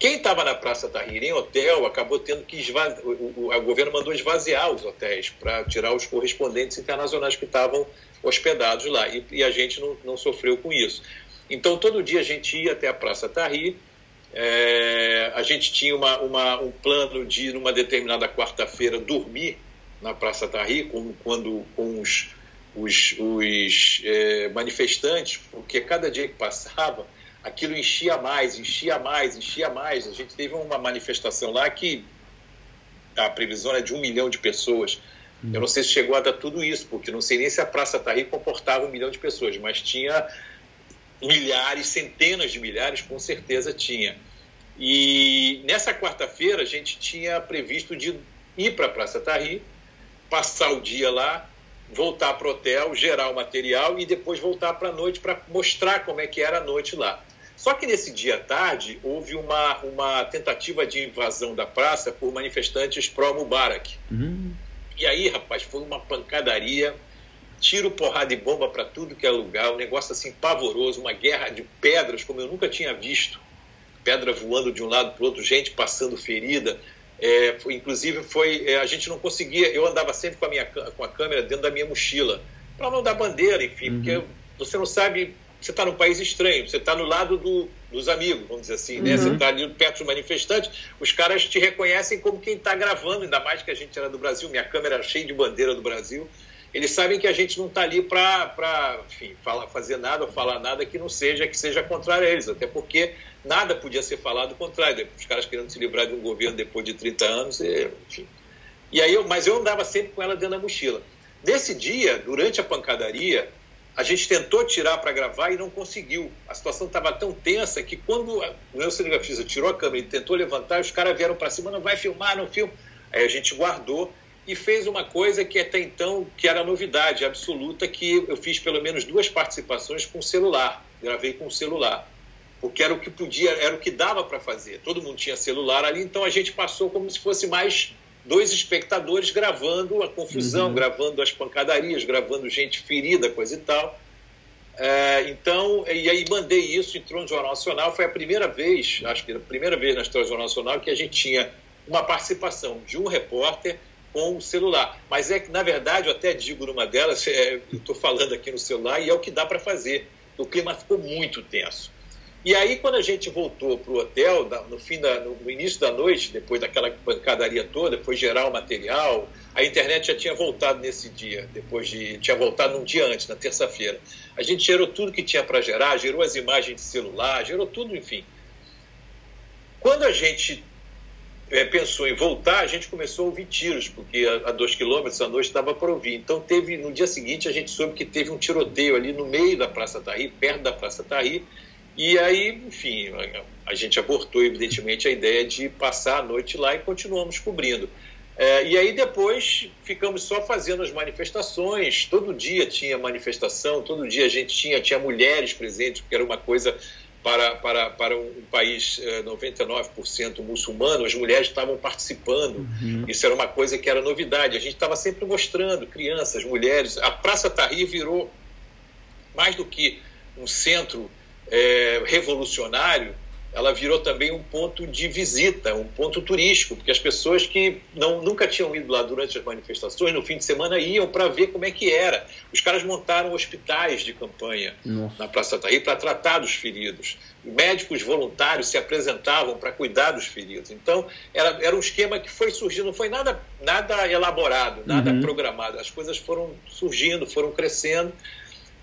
Quem estava na Praça Tahrir em hotel acabou tendo que esvaziar, o, o, o governo mandou esvaziar os hotéis para tirar os correspondentes internacionais que estavam hospedados lá. E, e a gente não, não, sofreu com isso. Então, todo dia a gente ia até a Praça Tahrir. É, a gente tinha uma, uma, um plano de, numa determinada quarta-feira, dormir na Praça Tahrir com, quando, com os, os, os é, manifestantes, porque cada dia que passava aquilo enchia mais, enchia mais, enchia mais. A gente teve uma manifestação lá que a previsão é de um milhão de pessoas. Hum. Eu não sei se chegou a dar tudo isso, porque não sei nem se a Praça Tahrir comportava um milhão de pessoas, mas tinha milhares, centenas de milhares, com certeza tinha. E nessa quarta-feira a gente tinha previsto de ir para a Praça Tahrir, passar o dia lá, voltar para o hotel, gerar o material e depois voltar para a noite para mostrar como é que era a noite lá. Só que nesse dia à tarde houve uma, uma tentativa de invasão da praça por manifestantes pró-Mubarak. Uhum. E aí, rapaz, foi uma pancadaria, tiro, porrada e bomba para tudo que é lugar, um negócio assim pavoroso, uma guerra de pedras como eu nunca tinha visto. Pedra voando de um lado para o outro, gente passando ferida. É, foi, inclusive, foi é, a gente não conseguia. Eu andava sempre com a, minha, com a câmera dentro da minha mochila, para não dar bandeira, enfim, uhum. porque você não sabe você está num país estranho, você está no lado do, dos amigos, vamos dizer assim, né? Uhum. Você está ali perto dos manifestantes, os caras te reconhecem como quem está gravando, ainda mais que a gente era do Brasil, minha câmera era cheia de bandeira do Brasil. Eles sabem que a gente não está ali para, fazer nada ou falar nada que não seja, que seja contrário a eles, até porque nada podia ser falado contrário. Os caras querendo se livrar de um governo depois de 30 anos, e, enfim. E aí, eu, mas eu andava sempre com ela dentro da mochila. Nesse dia, durante a pancadaria, a gente tentou tirar para gravar e não conseguiu. A situação estava tão tensa que quando o meu cinegrafista tirou a câmera e tentou levantar, os caras vieram para cima, não vai filmar, não filma. Aí a gente guardou e fez uma coisa que até então que era novidade absoluta, que eu fiz pelo menos duas participações com celular, gravei com celular, porque era o que podia, era o que dava para fazer. Todo mundo tinha celular ali, então a gente passou como se fosse mais dois espectadores gravando a confusão, uhum. gravando as pancadarias, gravando gente ferida, coisa e tal. É, então, e aí mandei isso, entrou no Jornal Nacional. Foi a primeira vez, acho que a primeira vez na história do Jornal Nacional, que a gente tinha uma participação de um repórter com o celular. Mas é que, na verdade, eu até digo numa delas, é, eu estou falando aqui no celular e é o que dá para fazer. O clima ficou muito tenso. E aí, quando a gente voltou para o hotel, no, fim da, no início da noite, depois daquela pancadaria toda, foi gerar o material, a internet já tinha voltado nesse dia, depois de. tinha voltado um dia antes, na terça-feira. A gente gerou tudo que tinha para gerar, gerou as imagens de celular, gerou tudo, enfim. Quando a gente é, pensou em voltar, a gente começou a ouvir tiros, porque a, a dois quilômetros à noite estava para ouvir. Então, teve no dia seguinte, a gente soube que teve um tiroteio ali no meio da Praça Tahrir, perto da Praça Tahrir, e aí, enfim, a gente abortou, evidentemente, a ideia de passar a noite lá e continuamos cobrindo. É, e aí depois ficamos só fazendo as manifestações, todo dia tinha manifestação, todo dia a gente tinha, tinha mulheres presentes, porque era uma coisa para, para, para um país 99% é, muçulmano, as mulheres estavam participando. Uhum. Isso era uma coisa que era novidade. A gente estava sempre mostrando crianças, mulheres. A Praça Tahrir virou mais do que um centro é, revolucionário, ela virou também um ponto de visita, um ponto turístico, porque as pessoas que não, nunca tinham ido lá durante as manifestações, no fim de semana iam para ver como é que era. Os caras montaram hospitais de campanha Nossa. na Praça Taí para tratar dos feridos. Médicos voluntários se apresentavam para cuidar dos feridos. Então, era, era um esquema que foi surgindo, não foi nada, nada elaborado, nada uhum. programado. As coisas foram surgindo, foram crescendo.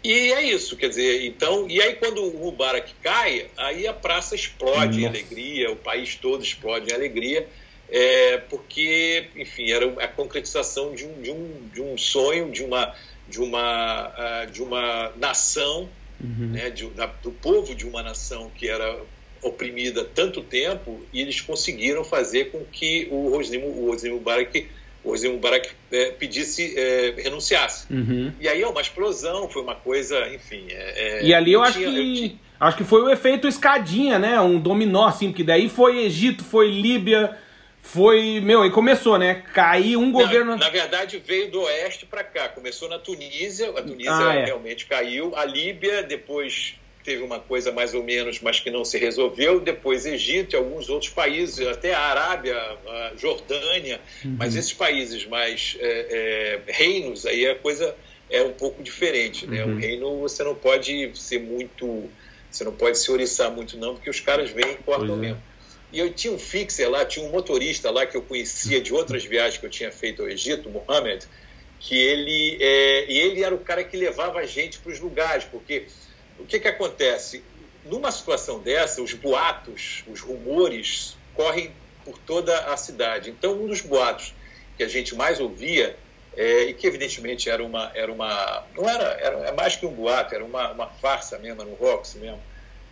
E é isso, quer dizer, então, e aí quando o Mubarak cai, aí a praça explode Nossa. em alegria, o país todo explode em alegria, é, porque, enfim, era a concretização de um, de um, de um sonho, de uma, de uma, uh, de uma nação, uhum. né, de, da, do povo de uma nação que era oprimida tanto tempo, e eles conseguiram fazer com que o Hosni, o Mubarak o Hosni Mubarak é, pedisse, é, renunciasse. Uhum. E aí é uma explosão, foi uma coisa, enfim. É, é e ali eu, eu acho tinha, que. Eu tinha... Acho que foi o efeito escadinha, né? Um dominó, assim, porque daí foi Egito, foi Líbia, foi. Meu, e começou, né? Caiu um governo. Na verdade, veio do oeste para cá. Começou na Tunísia, a Tunísia ah, é. realmente caiu. A Líbia, depois teve uma coisa mais ou menos, mas que não se resolveu. Depois Egito e alguns outros países, até a Arábia, a Jordânia, uhum. mas esses países mais é, é, reinos, aí a coisa é um pouco diferente. Né? Uhum. O reino você não pode ser muito, você não pode se oriçar muito não, porque os caras vêm e cortam pois é. mesmo. E eu tinha um fixer lá, tinha um motorista lá que eu conhecia de outras viagens que eu tinha feito ao Egito, Mohamed, que ele, é, e ele era o cara que levava a gente para os lugares, porque o que, que acontece? Numa situação dessa, os boatos, os rumores correm por toda a cidade. Então, um dos boatos que a gente mais ouvia é, e que evidentemente era uma era uma não era era é mais que um boato era uma, uma farsa mesmo era um rox mesmo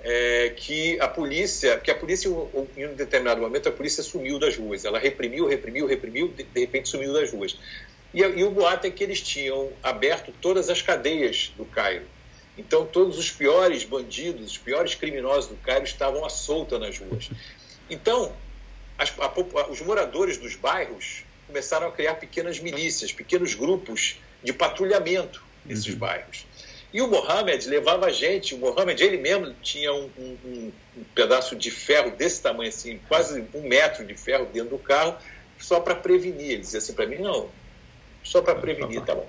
é, que a polícia que a polícia em um determinado momento a polícia sumiu das ruas ela reprimiu reprimiu reprimiu de, de repente sumiu das ruas e, e, o boato é que eles tinham aberto todas as cadeias do Cairo então, todos os piores bandidos, os piores criminosos do Cairo estavam à solta nas ruas. Então, as, a, os moradores dos bairros começaram a criar pequenas milícias, pequenos grupos de patrulhamento nesses uhum. bairros. E o Mohamed levava a gente, o Mohamed ele mesmo tinha um, um, um, pedaço de ferro desse tamanho, assim, quase um metro de ferro dentro do carro, só para prevenir. Ele dizia assim para mim: não, só para prevenir, tá bom.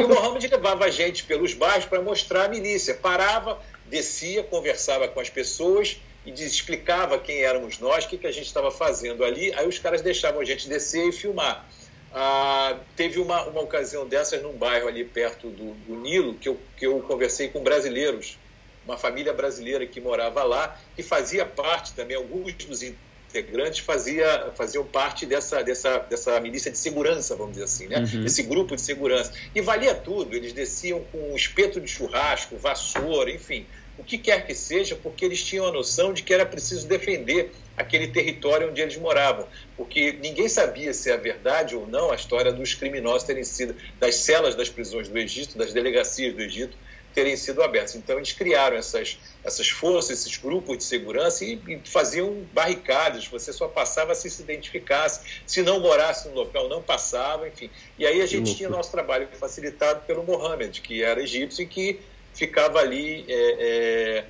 E o Mohamed levava a gente pelos bairros para mostrar a milícia. Parava, descia, conversava com as pessoas e explicava quem éramos nós, o que, que a gente estava fazendo ali. Aí os caras deixavam a gente descer e filmar. Ah, teve uma, uma ocasião dessas num bairro ali perto do, do Nilo, que eu, que eu conversei com brasileiros, uma família brasileira que morava lá, que fazia parte também, alguns dos integrantes fazia, faziam parte dessa, dessa, dessa milícia de segurança, vamos dizer assim, né? Uhum. Esse grupo de segurança. E valia tudo, eles desciam com um espeto de churrasco, vassoura, enfim, o que quer que seja, porque eles tinham a noção de que era preciso defender aquele território onde eles moravam, porque ninguém sabia se é verdade ou não a história dos criminosos terem sido das celas das prisões do Egito, das delegacias do Egito terem sido abertos. Então, eles criaram essas, essas forças, esses grupos de segurança e, e faziam barricadas. Você só passava se se identificasse. Se não morasse no local, não passava, enfim. E aí a gente tinha nosso trabalho facilitado pelo Mohammed, que era egípcio e que ficava ali, é, é,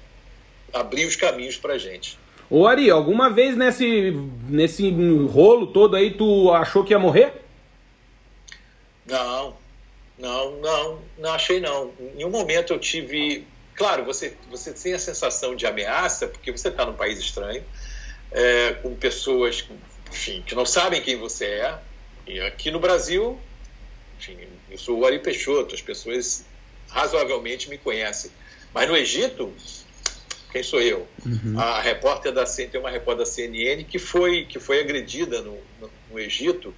abria os caminhos para a gente. Ô Ari, alguma vez nesse, nesse rolo todo aí tu achou que ia morrer? Não, não, não, não achei não. Em nenhum momento eu tive. Claro, você, você tem a sensação de ameaça, porque você está num país estranho, é, com pessoas enfim, que não sabem quem você é. E aqui no Brasil, enfim, eu sou o Ari Peixoto, as pessoas razoavelmente me conhecem. Mas no Egito, quem sou eu? Uhum. A repórter da tem uma repórter da CNN que foi, que foi agredida no, no, no Egito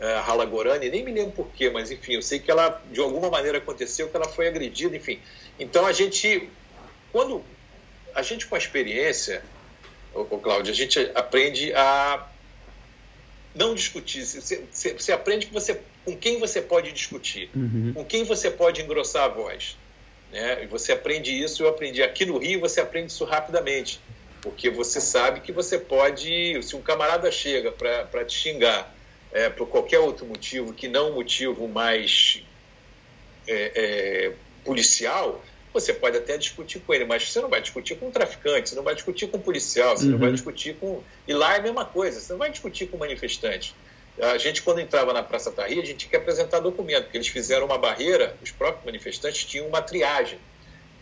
uh, Halagorani, nem me lembro porquê, mas enfim, eu sei que ela, de alguma maneira aconteceu, que ela foi agredida, enfim. Então a gente, quando a gente com a experiência, ô, ô Cláudio, a gente aprende a não discutir. Você, você, você aprende que você, com quem você pode discutir, uhum. com quem você pode engrossar a voz. Né? E você aprende isso, eu aprendi aqui no Rio, você aprende isso rapidamente. Porque você sabe que você pode, se um camarada chega para te xingar é, por qualquer outro motivo que não um motivo mais é, é, policial, você pode até discutir com ele, mas você não vai discutir com um traficante, você não vai discutir com um policial, você uhum. não vai discutir com. E lá é a mesma coisa, você não vai discutir com um manifestante. A gente, quando entrava na Praça Tahrir, a gente tinha que apresentar documento, porque eles fizeram uma barreira, os próprios manifestantes tinham uma triagem.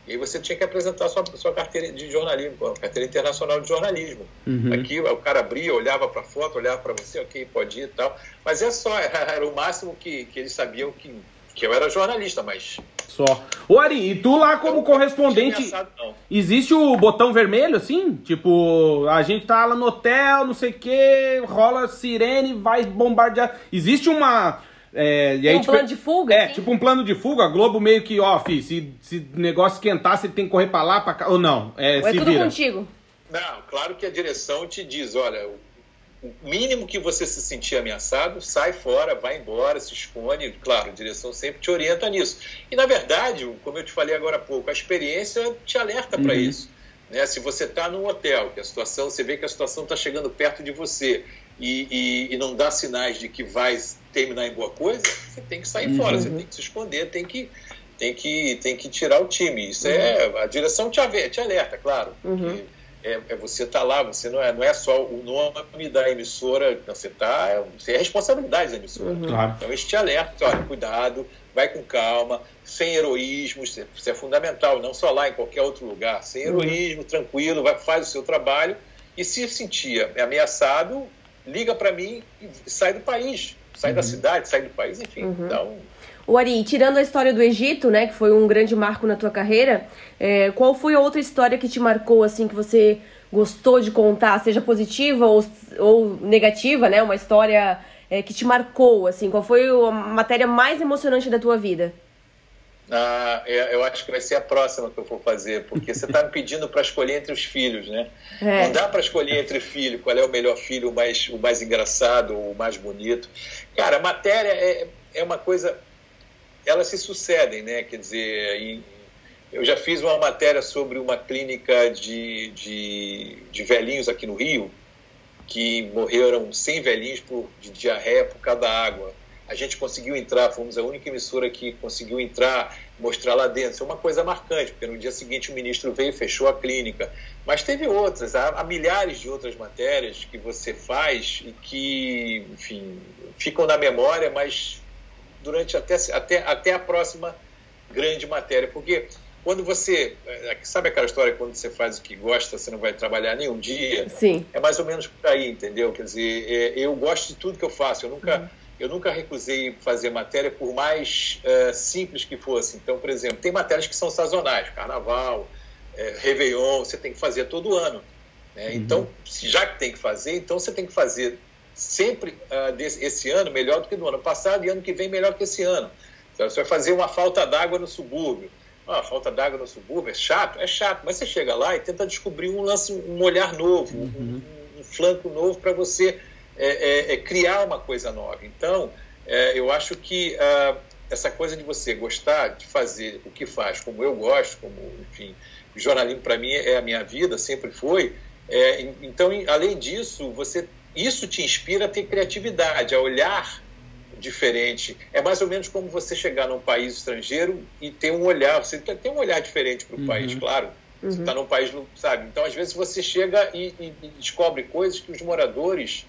E aí você tinha que apresentar sua, sua carteira de jornalismo, carteira internacional de jornalismo. Uhum. Aqui o cara abria, olhava para a foto, olhava para você, ok, pode ir e tal. Mas é só, era, era o máximo que, que eles sabiam que, que eu era jornalista, mas. Só. Ô Ari, e tu lá como correspondente. Ameaçado, existe o botão vermelho, assim? Tipo, a gente tá lá no hotel, não sei o que, rola sirene, vai bombardear. Existe uma é, e aí, um tipo, plano de fuga? É, assim? tipo um plano de fuga. A Globo meio que, ó, fi, se, se negócio esquentar, você tem que correr pra lá, pra cá. Ou não? É, ou é tudo vira. contigo? Não, claro que a direção te diz, olha, o mínimo que você se sentir ameaçado, sai fora, vai embora, se esconde. Claro, a direção sempre te orienta nisso. E, na verdade, como eu te falei agora há pouco, a experiência te alerta para uhum. isso. Né? Se você está num hotel, que a situação, você vê que a situação está chegando perto de você e, e, e, não dá sinais de que vai terminar em boa coisa, você tem que sair uhum. fora, você tem que se esconder, tem que, tem que, tem que tirar o time. Isso é, uhum. é a direção te, te alerta, claro. Uhum. É, é, você tá lá, você não é, não é só o nome da emissora, você tá, é, você é responsabilidade da emissora. Uhum. Claro. Então eles te alertam, olha, cuidado, vai com calma, sem heroísmo, isso é fundamental, não só lá, em qualquer outro lugar, sem uhum. heroísmo, tranquilo, vai, faz o seu trabalho e se sentia ameaçado, liga para mim e sai do país, sai uhum. da cidade, sai do país, enfim. Uhum. Então. O Ari, tirando a história do Egito, né, que foi um grande marco na tua carreira, é, qual foi a outra história que te marcou, assim, que você gostou de contar, seja positiva ou, ou negativa, né, uma história é, que te marcou, assim, qual foi a matéria mais emocionante da tua vida? Ah, eu acho que vai ser a próxima que eu vou fazer, porque você está me pedindo para escolher entre os filhos, né? É. Não dá para escolher entre filho, qual é o melhor filho, o mais, o mais engraçado, o mais bonito. Cara, a matéria é, é uma coisa. Elas se sucedem, né? Quer dizer, em, eu já fiz uma matéria sobre uma clínica de, de, de velhinhos aqui no Rio, que morreram 100 velhinhos por, de diarreia por causa da água a gente conseguiu entrar, fomos a única emissora que conseguiu entrar, mostrar lá dentro. Isso é uma coisa marcante, porque no dia seguinte o ministro veio e fechou a clínica. Mas teve outras, há, há milhares de outras matérias que você faz e que, enfim, ficam na memória, mas durante até, até, até a próxima grande matéria. Porque quando você. É, sabe aquela história quando você faz o que gosta, você não vai trabalhar nenhum dia? Sim. É mais ou menos por aí, entendeu? Quer dizer, é, eu gosto de tudo que eu faço. Eu nunca. Uhum eu nunca recusei fazer matéria por mais uh, simples que fosse. Então, por exemplo, tem matérias que são sazonais, Carnaval, é, Réveillon, você tem que fazer todo ano. Né? Uhum. Então, já que tem que fazer, então você tem que fazer sempre uh, desse, esse ano melhor do que no ano passado e ano que vem melhor que esse ano. Então, você vai fazer uma falta d'água no subúrbio. Ah, falta d'água no subúrbio é chato? É chato, mas você chega lá e tenta descobrir um lance, um olhar novo, uhum. um, um flanco novo para você é, é, é criar uma coisa nova. Então, é, eu acho que ah, essa coisa de você gostar de fazer o que faz, como eu gosto, como, enfim, jornalismo para mim é a minha vida, sempre foi. É, então, além disso, você isso te inspira a ter criatividade, a olhar diferente. É mais ou menos como você chegar num país estrangeiro e ter um olhar, você tem um olhar diferente para o uhum. país, claro. Uhum. Você está num país, sabe? Então, às vezes, você chega e, e, e descobre coisas que os moradores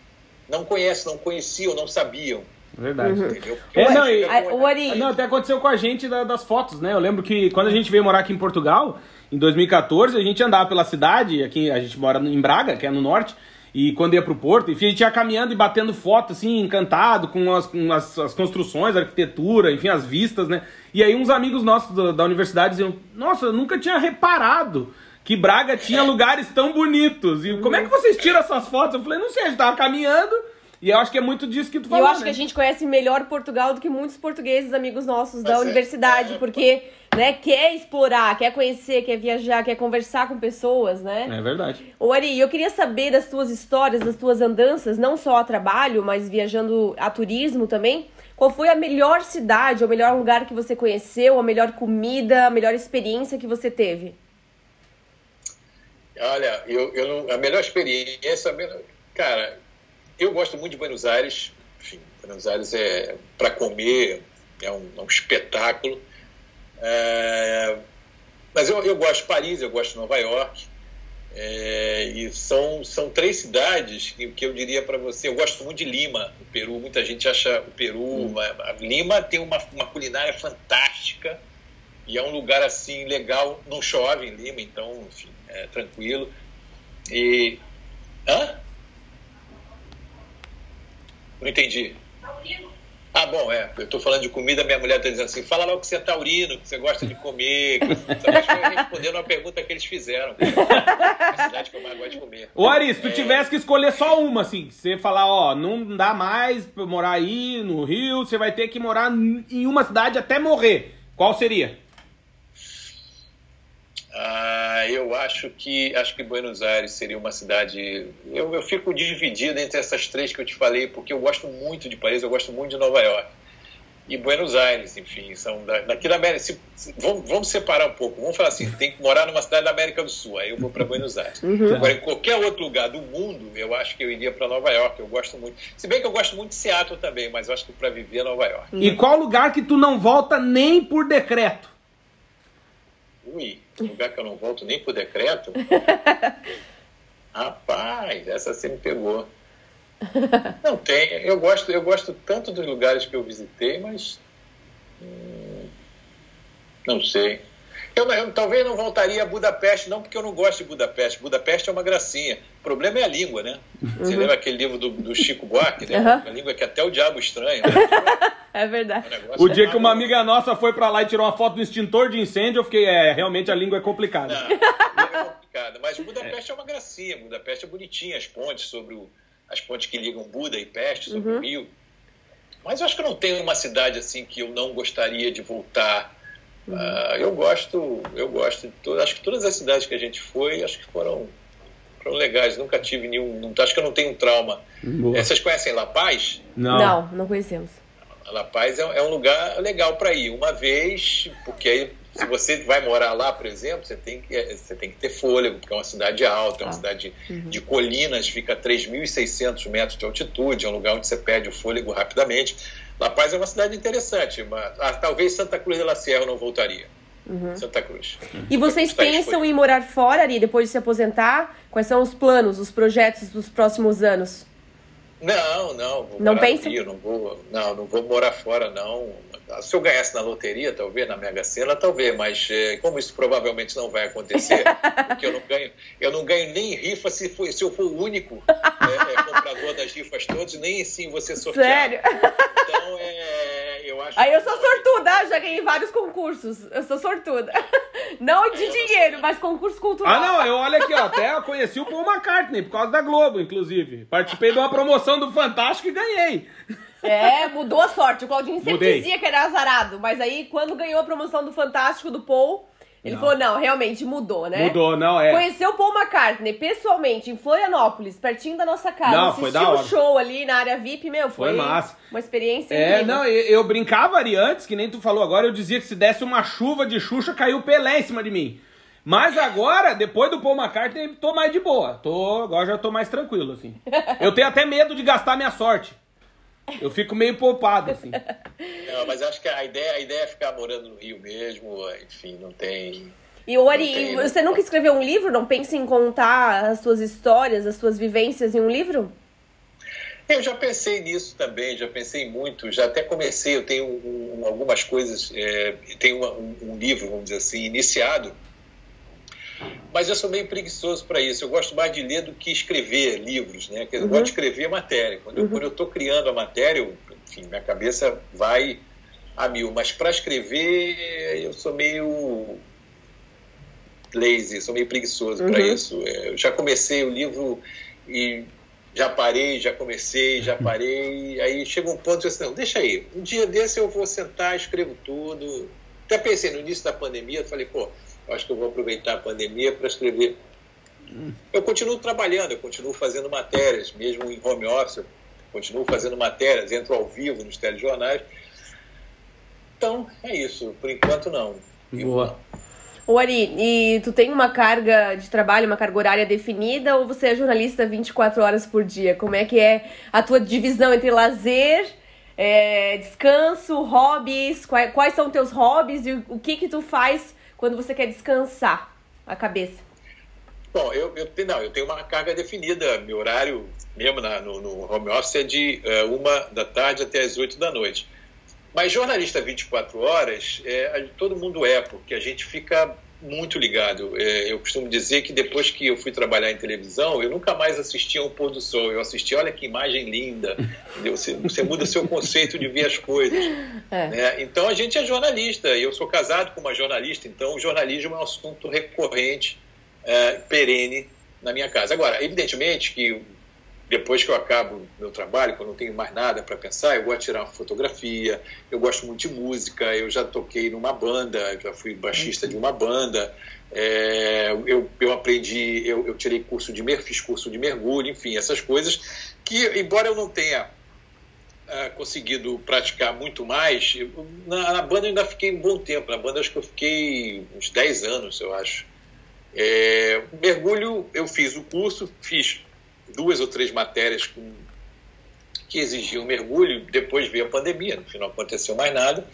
não conhecem, não conheciam, não sabiam. Verdade. Uhum. É, não, e, o Ari... não, até aconteceu com a gente da, das fotos, né? Eu lembro que quando a gente veio morar aqui em Portugal, em 2014, a gente andava pela cidade, aqui a gente mora em Braga, que é no norte, e quando ia pro Porto, enfim, a gente ia caminhando e batendo foto, assim, encantado com as, com as, as construções, a arquitetura, enfim, as vistas, né? E aí uns amigos nossos da, da universidade diziam, nossa, eu nunca tinha reparado que Braga tinha lugares tão bonitos. E como é que vocês tiram essas fotos? Eu falei, não sei, a gente tava caminhando. E eu acho que é muito disso que tu falou. Eu acho né? que a gente conhece melhor Portugal do que muitos portugueses, amigos nossos da universidade, porque né, quer explorar, quer conhecer, quer viajar, quer conversar com pessoas, né? É verdade. Ô Ari, eu queria saber das tuas histórias, das tuas andanças, não só a trabalho, mas viajando a turismo também. Qual foi a melhor cidade, o melhor lugar que você conheceu, a melhor comida, a melhor experiência que você teve? Olha, eu, eu a melhor experiência, cara, eu gosto muito de Buenos Aires. Enfim, Buenos Aires é para comer, é um, é um espetáculo. É, Mas eu, eu gosto de Paris, eu gosto de Nova York. É, e são, são três cidades que, que eu diria para você. Eu gosto muito de Lima, o Peru. Muita gente acha o Peru. Hum. Lima tem uma, uma culinária fantástica e é um lugar assim legal. Não chove em Lima, então, enfim, é tranquilo. E. Hã? Não entendi. Ah, bom, é. Eu estou falando de comida, minha mulher está dizendo assim: fala logo que você é taurino, que você gosta de comer. Você vai respondendo uma pergunta que eles fizeram. A cidade que eu mais gosto de comer. Ô, Ari, se tu é... tivesse que escolher só uma, assim, você falar, ó, não dá mais pra morar aí no Rio, você vai ter que morar em uma cidade até morrer. Qual seria? Ah, eu acho que acho que Buenos Aires seria uma cidade. Eu, eu fico dividido entre essas três que eu te falei, porque eu gosto muito de Paris, eu gosto muito de Nova York. E Buenos Aires, enfim, são da, daqui da América. Se, se, vamos, vamos, separar um pouco. Vamos falar assim: tem que morar numa cidade da América do Sul. Aí eu vou para Buenos Aires. Uhum. Agora, em qualquer outro lugar do mundo, eu acho que eu iria para Nova York. Eu gosto muito. Se bem que eu gosto muito de Seattle também, mas eu acho que para viver é Nova York. E qual lugar que tu não volta nem por decreto? Ui, lugar que eu não volto nem por decreto? Rapaz, essa você me pegou. Não tem. Eu gosto, eu gosto tanto dos lugares que eu visitei, mas. Hum, não sei. Eu, eu, talvez não voltaria a Budapeste, não porque eu não gosto de Budapeste. Budapeste é uma gracinha. O problema é a língua, né? Uhum. Você lembra aquele livro do, do Chico Buarque, né? Uhum. A língua que até o diabo estranha. Né? é verdade. O, o dia que uma amiga nossa foi para lá e tirou uma foto do extintor de incêndio, eu fiquei, é, realmente a língua é complicada. Não, a língua é complicada. Mas Budapeste é. é uma gracinha. Budapeste é bonitinha, as pontes sobre o, as pontes que ligam Buda e Peste sobre uhum. o Rio. Mas eu acho que não tem uma cidade assim que eu não gostaria de voltar Uhum. Uh, eu gosto, eu gosto de todas, acho que todas as cidades que a gente foi, acho que foram, foram legais. Nunca tive nenhum, não, acho que eu não tenho um trauma. É, vocês conhecem La Paz? Não, não, não conhecemos. La Paz é, é um lugar legal para ir uma vez, porque aí se você vai morar lá, por exemplo, você tem que, é, você tem que ter fôlego, porque é uma cidade alta, é uma ah. cidade uhum. de colinas, fica a 3.600 metros de altitude, é um lugar onde você perde o fôlego rapidamente. La Paz é uma cidade interessante, mas ah, talvez Santa Cruz de la Sierra não voltaria. Uhum. Santa Cruz. E vocês pensam em morar fora ali depois de se aposentar? Quais são os planos, os projetos dos próximos anos? Não, não. Vou não pensa? não vou, não, não vou morar fora, não. Se eu ganhasse na loteria, talvez, na Mega Sena, talvez, mas é, como isso provavelmente não vai acontecer, porque eu não ganho, eu não ganho nem rifa se, for, se eu for o único é, é, comprador das rifas todos, nem assim você sortear. Sério? Então, é, eu acho. Aí eu sou sortuda, já ganhei vários concursos. Eu sou sortuda. Não de dinheiro, mas concurso cultural. Ah, não, eu olho aqui, ó, até eu conheci o Paul McCartney, por causa da Globo, inclusive. Participei de uma promoção do Fantástico e ganhei. É, mudou a sorte. O Claudinho sempre Mudei. dizia que era azarado, mas aí quando ganhou a promoção do Fantástico do Paul, ele não. falou, não, realmente mudou, né? Mudou, não, é. Conheceu o Paul McCartney pessoalmente em Florianópolis, pertinho da nossa casa. Não, foi da hora. um show ali na área VIP, meu, foi, foi massa. uma experiência É, incrível. não, eu, eu brincava ali antes, que nem tu falou agora, eu dizia que se desse uma chuva de Xuxa, caiu o Pelé em cima de mim. Mas agora, depois do Paul McCartney, tô mais de boa. Tô, agora já tô mais tranquilo, assim. Eu tenho até medo de gastar minha sorte. Eu fico meio poupado, assim. Não, mas acho que a ideia, a ideia é ficar morando no Rio mesmo, enfim, não tem. E Ori, tem, você nunca escreveu um livro? Não pensa em contar as suas histórias, as suas vivências em um livro? Eu já pensei nisso também, já pensei muito, já até comecei, eu tenho um, algumas coisas, é, tenho uma, um, um, livro, vamos dizer assim, iniciado, mas eu sou meio preguiçoso para isso. Eu gosto mais de ler do que escrever livros, né? Eu uhum. gosto de escrever matéria. Quando eu uhum. estou criando a matéria, eu, enfim, minha cabeça vai a mil. Mas para escrever, eu sou meio lazy, sou meio preguiçoso uhum. para isso. É, eu já comecei o livro e já parei, já comecei, já parei. Aí chega um ponto que eu disse, não, deixa aí. Um dia desse eu vou sentar, escrevo tudo. Até pensei no início da pandemia, falei, pô, acho que eu vou aproveitar a pandemia para escrever. Eu continuo trabalhando, eu continuo fazendo matérias, mesmo em home office, continuo fazendo matérias, entro ao vivo nos telejornais. Então, é isso. Por enquanto, não. Boa. Ô Ari, e tu tem uma carga de trabalho, uma carga horária definida ou você é jornalista 24 horas por dia? Como é que é a tua divisão entre lazer, é, descanso, hobbies? Quais, quais são teus hobbies e o que que tu faz quando você quer descansar a cabeça? Bom, eu, eu, não, eu tenho uma carga definida. Meu horário, mesmo na, no, no, home office, é de uh, uma da tarde até as oito da noite. Mas jornalista 24 horas, é, todo mundo é, porque a gente fica muito ligado. É, eu costumo dizer que depois que eu fui trabalhar em televisão, eu nunca mais assistia um pôr do sol. Eu assistia, olha que imagem linda. Você, você, muda seu conceito de ver as coisas. É. Né? Então a gente é jornalista. Eu sou casado com uma jornalista, então o jornalismo é um assunto recorrente, é, perene na minha casa. Agora, evidentemente que depois que eu acabo meu trabalho, quando não tenho mais nada para pensar, eu vou tirar uma fotografia, eu gosto muito de música, eu já toquei numa banda, já fui baixista de uma banda, é, eu, eu aprendi, eu, eu tirei curso de fiz curso de mergulho, enfim, essas coisas que, embora eu não tenha uh, conseguido praticar muito mais, eu, na, na, banda eu ainda fiquei um bom tempo, na banda acho que eu fiquei uns 10 anos, eu acho. É, mergulho, eu fiz o curso, fiz duas ou três matérias com, que exigiam mergulho, depois veio a pandemia, no final não aconteceu mais nada.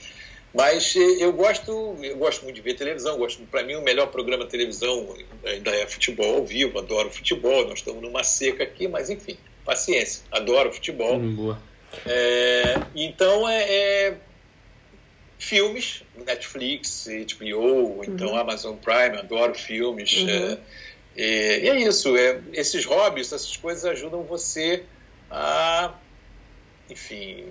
Mas eh, eu gosto, eu gosto muito de ver televisão, gosto para mim o melhor programa de televisão ainda é futebol ao vivo, adoro futebol, nós estamos numa seca aqui, mas enfim, paciência, adoro futebol. Hum, boa. É, então é, é, filmes, Netflix, HBO, então uhum. Amazon Prime, adoro filmes. Uhum. É, e, e é isso, é, esses hobbies, essas coisas ajudam você a, enfim,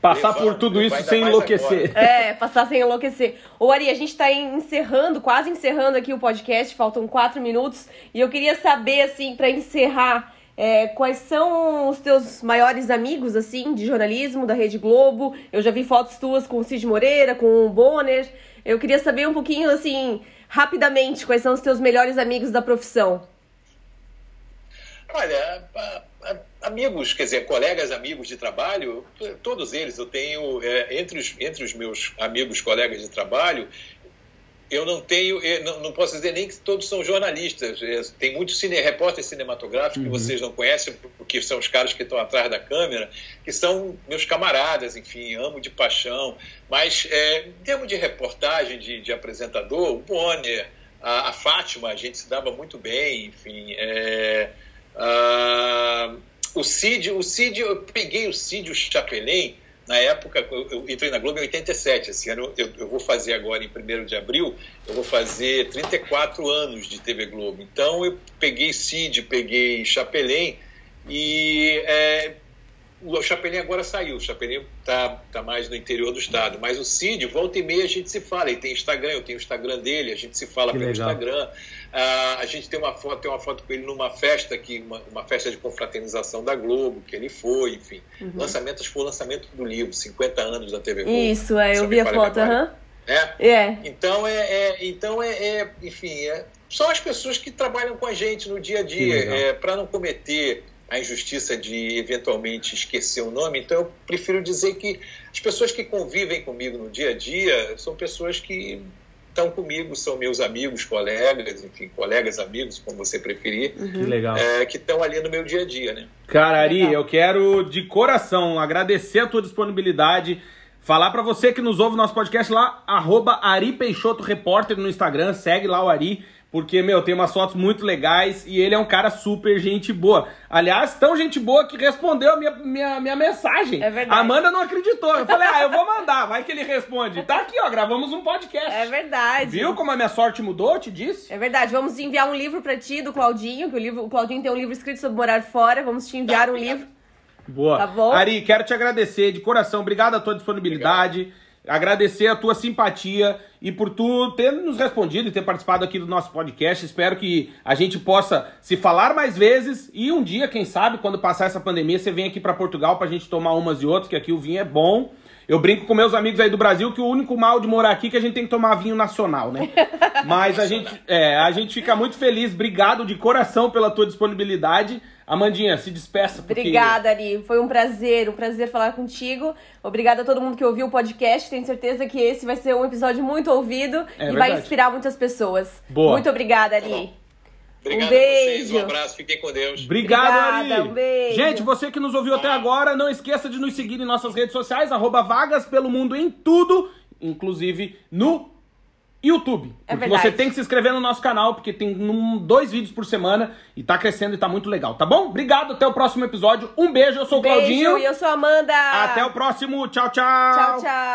Passar por tudo isso sem enlouquecer. Agora. É, passar sem enlouquecer. Ô, Ari, a gente está encerrando, quase encerrando aqui o podcast, faltam quatro minutos. E eu queria saber, assim, para encerrar, é, quais são os teus maiores amigos, assim, de jornalismo, da Rede Globo? Eu já vi fotos tuas com o Cid Moreira, com o Bonner. Eu queria saber um pouquinho, assim, rapidamente, quais são os teus melhores amigos da profissão? Olha, amigos, quer dizer, colegas, amigos de trabalho, todos eles eu tenho, é, entre, os, entre os meus amigos, colegas de trabalho, eu não tenho, não, não, posso dizer nem que todos são jornalistas. É, tem muitos cine, repórteres cinematográficos uhum. que vocês não conhecem, porque são os caras que estão atrás da câmera, que são meus camaradas, enfim, amo de paixão. Mas, é, em termos de reportagem, de, de apresentador, o Bonner, a, a, Fátima, a gente se dava muito bem, enfim. É, a, o Cid, o Cid, eu peguei o Cid, o Chapelin, na época, eu, entrei na Globo em 87, esse ano eu, eu vou fazer agora em 1 de abril, eu vou fazer 34 anos de TV Globo. Então eu peguei Cid, peguei Chapelin e é, o Chapelin agora saiu, o Chapelin tá, tá mais no interior do estado, mas o Cid, volta e meia a gente se fala, ele tem Instagram, eu tenho o Instagram dele, a gente se fala que pelo legal. Instagram. Uh, a gente tem uma foto, tem uma foto com ele numa festa que uma, uma festa de confraternização da Globo, que ele foi, enfim. Uhum. Lançamento, acho que foi o lançamento do livro, 50 anos da TV Globo. Isso, é, eu vi a foto, aham. É? é? Então é, é então é, é enfim, é, são as pessoas que trabalham com a gente no dia a dia, é, para não cometer a injustiça de eventualmente esquecer o nome. Então eu prefiro dizer que as pessoas que convivem comigo no dia a dia são pessoas que estão comigo, são meus amigos, colegas, enfim, colegas, amigos, como você preferir. Uhum. Que legal. É, que estão ali no meu dia a dia, né? Cara, Ari, legal. eu quero de coração agradecer a tua disponibilidade. Falar para você que nos ouve nosso podcast lá, arroba Ari Peixoto Repórter no Instagram, segue lá o Ari porque, meu, tem umas fotos muito legais e ele é um cara super gente boa. Aliás, tão gente boa que respondeu a minha, minha, minha mensagem. É verdade. A Amanda não acreditou. Eu falei, ah, eu vou mandar, vai que ele responde. Tá aqui, ó, gravamos um podcast. É verdade. Viu como a minha sorte mudou, eu te disse? É verdade. Vamos enviar um livro pra ti, do Claudinho, que o, livro, o Claudinho tem um livro escrito sobre morar fora. Vamos te enviar tá, um livro. Boa. Tá bom? Ari, quero te agradecer de coração. Obrigado a tua disponibilidade. Obrigado agradecer a tua simpatia e por tu ter nos respondido e ter participado aqui do nosso podcast. Espero que a gente possa se falar mais vezes e um dia, quem sabe, quando passar essa pandemia, você vem aqui para Portugal pra gente tomar umas e outras, que aqui o vinho é bom. Eu brinco com meus amigos aí do Brasil que o único mal de morar aqui é que a gente tem que tomar vinho nacional, né? Mas a gente, é, a gente fica muito feliz. Obrigado de coração pela tua disponibilidade. Amandinha, se despeça. Porque... Obrigada, Ari. Foi um prazer, um prazer falar contigo. Obrigada a todo mundo que ouviu o podcast. Tenho certeza que esse vai ser um episódio muito ouvido é e verdade. vai inspirar muitas pessoas. Boa. Muito obrigada, Ari. Obrigado um beijo. um abraço, fiquem com Deus. Obrigado, Obrigada, Ari. Um beijo. Gente, você que nos ouviu até agora, não esqueça de nos seguir em nossas redes sociais, arroba Vagas pelo Mundo em tudo, inclusive no YouTube. É porque verdade. você tem que se inscrever no nosso canal, porque tem num- dois vídeos por semana e tá crescendo e tá muito legal, tá bom? Obrigado, até o próximo episódio. Um beijo, eu sou o Beijo, Claudinho. e eu sou a Amanda. Até o próximo. Tchau, tchau. Tchau, tchau.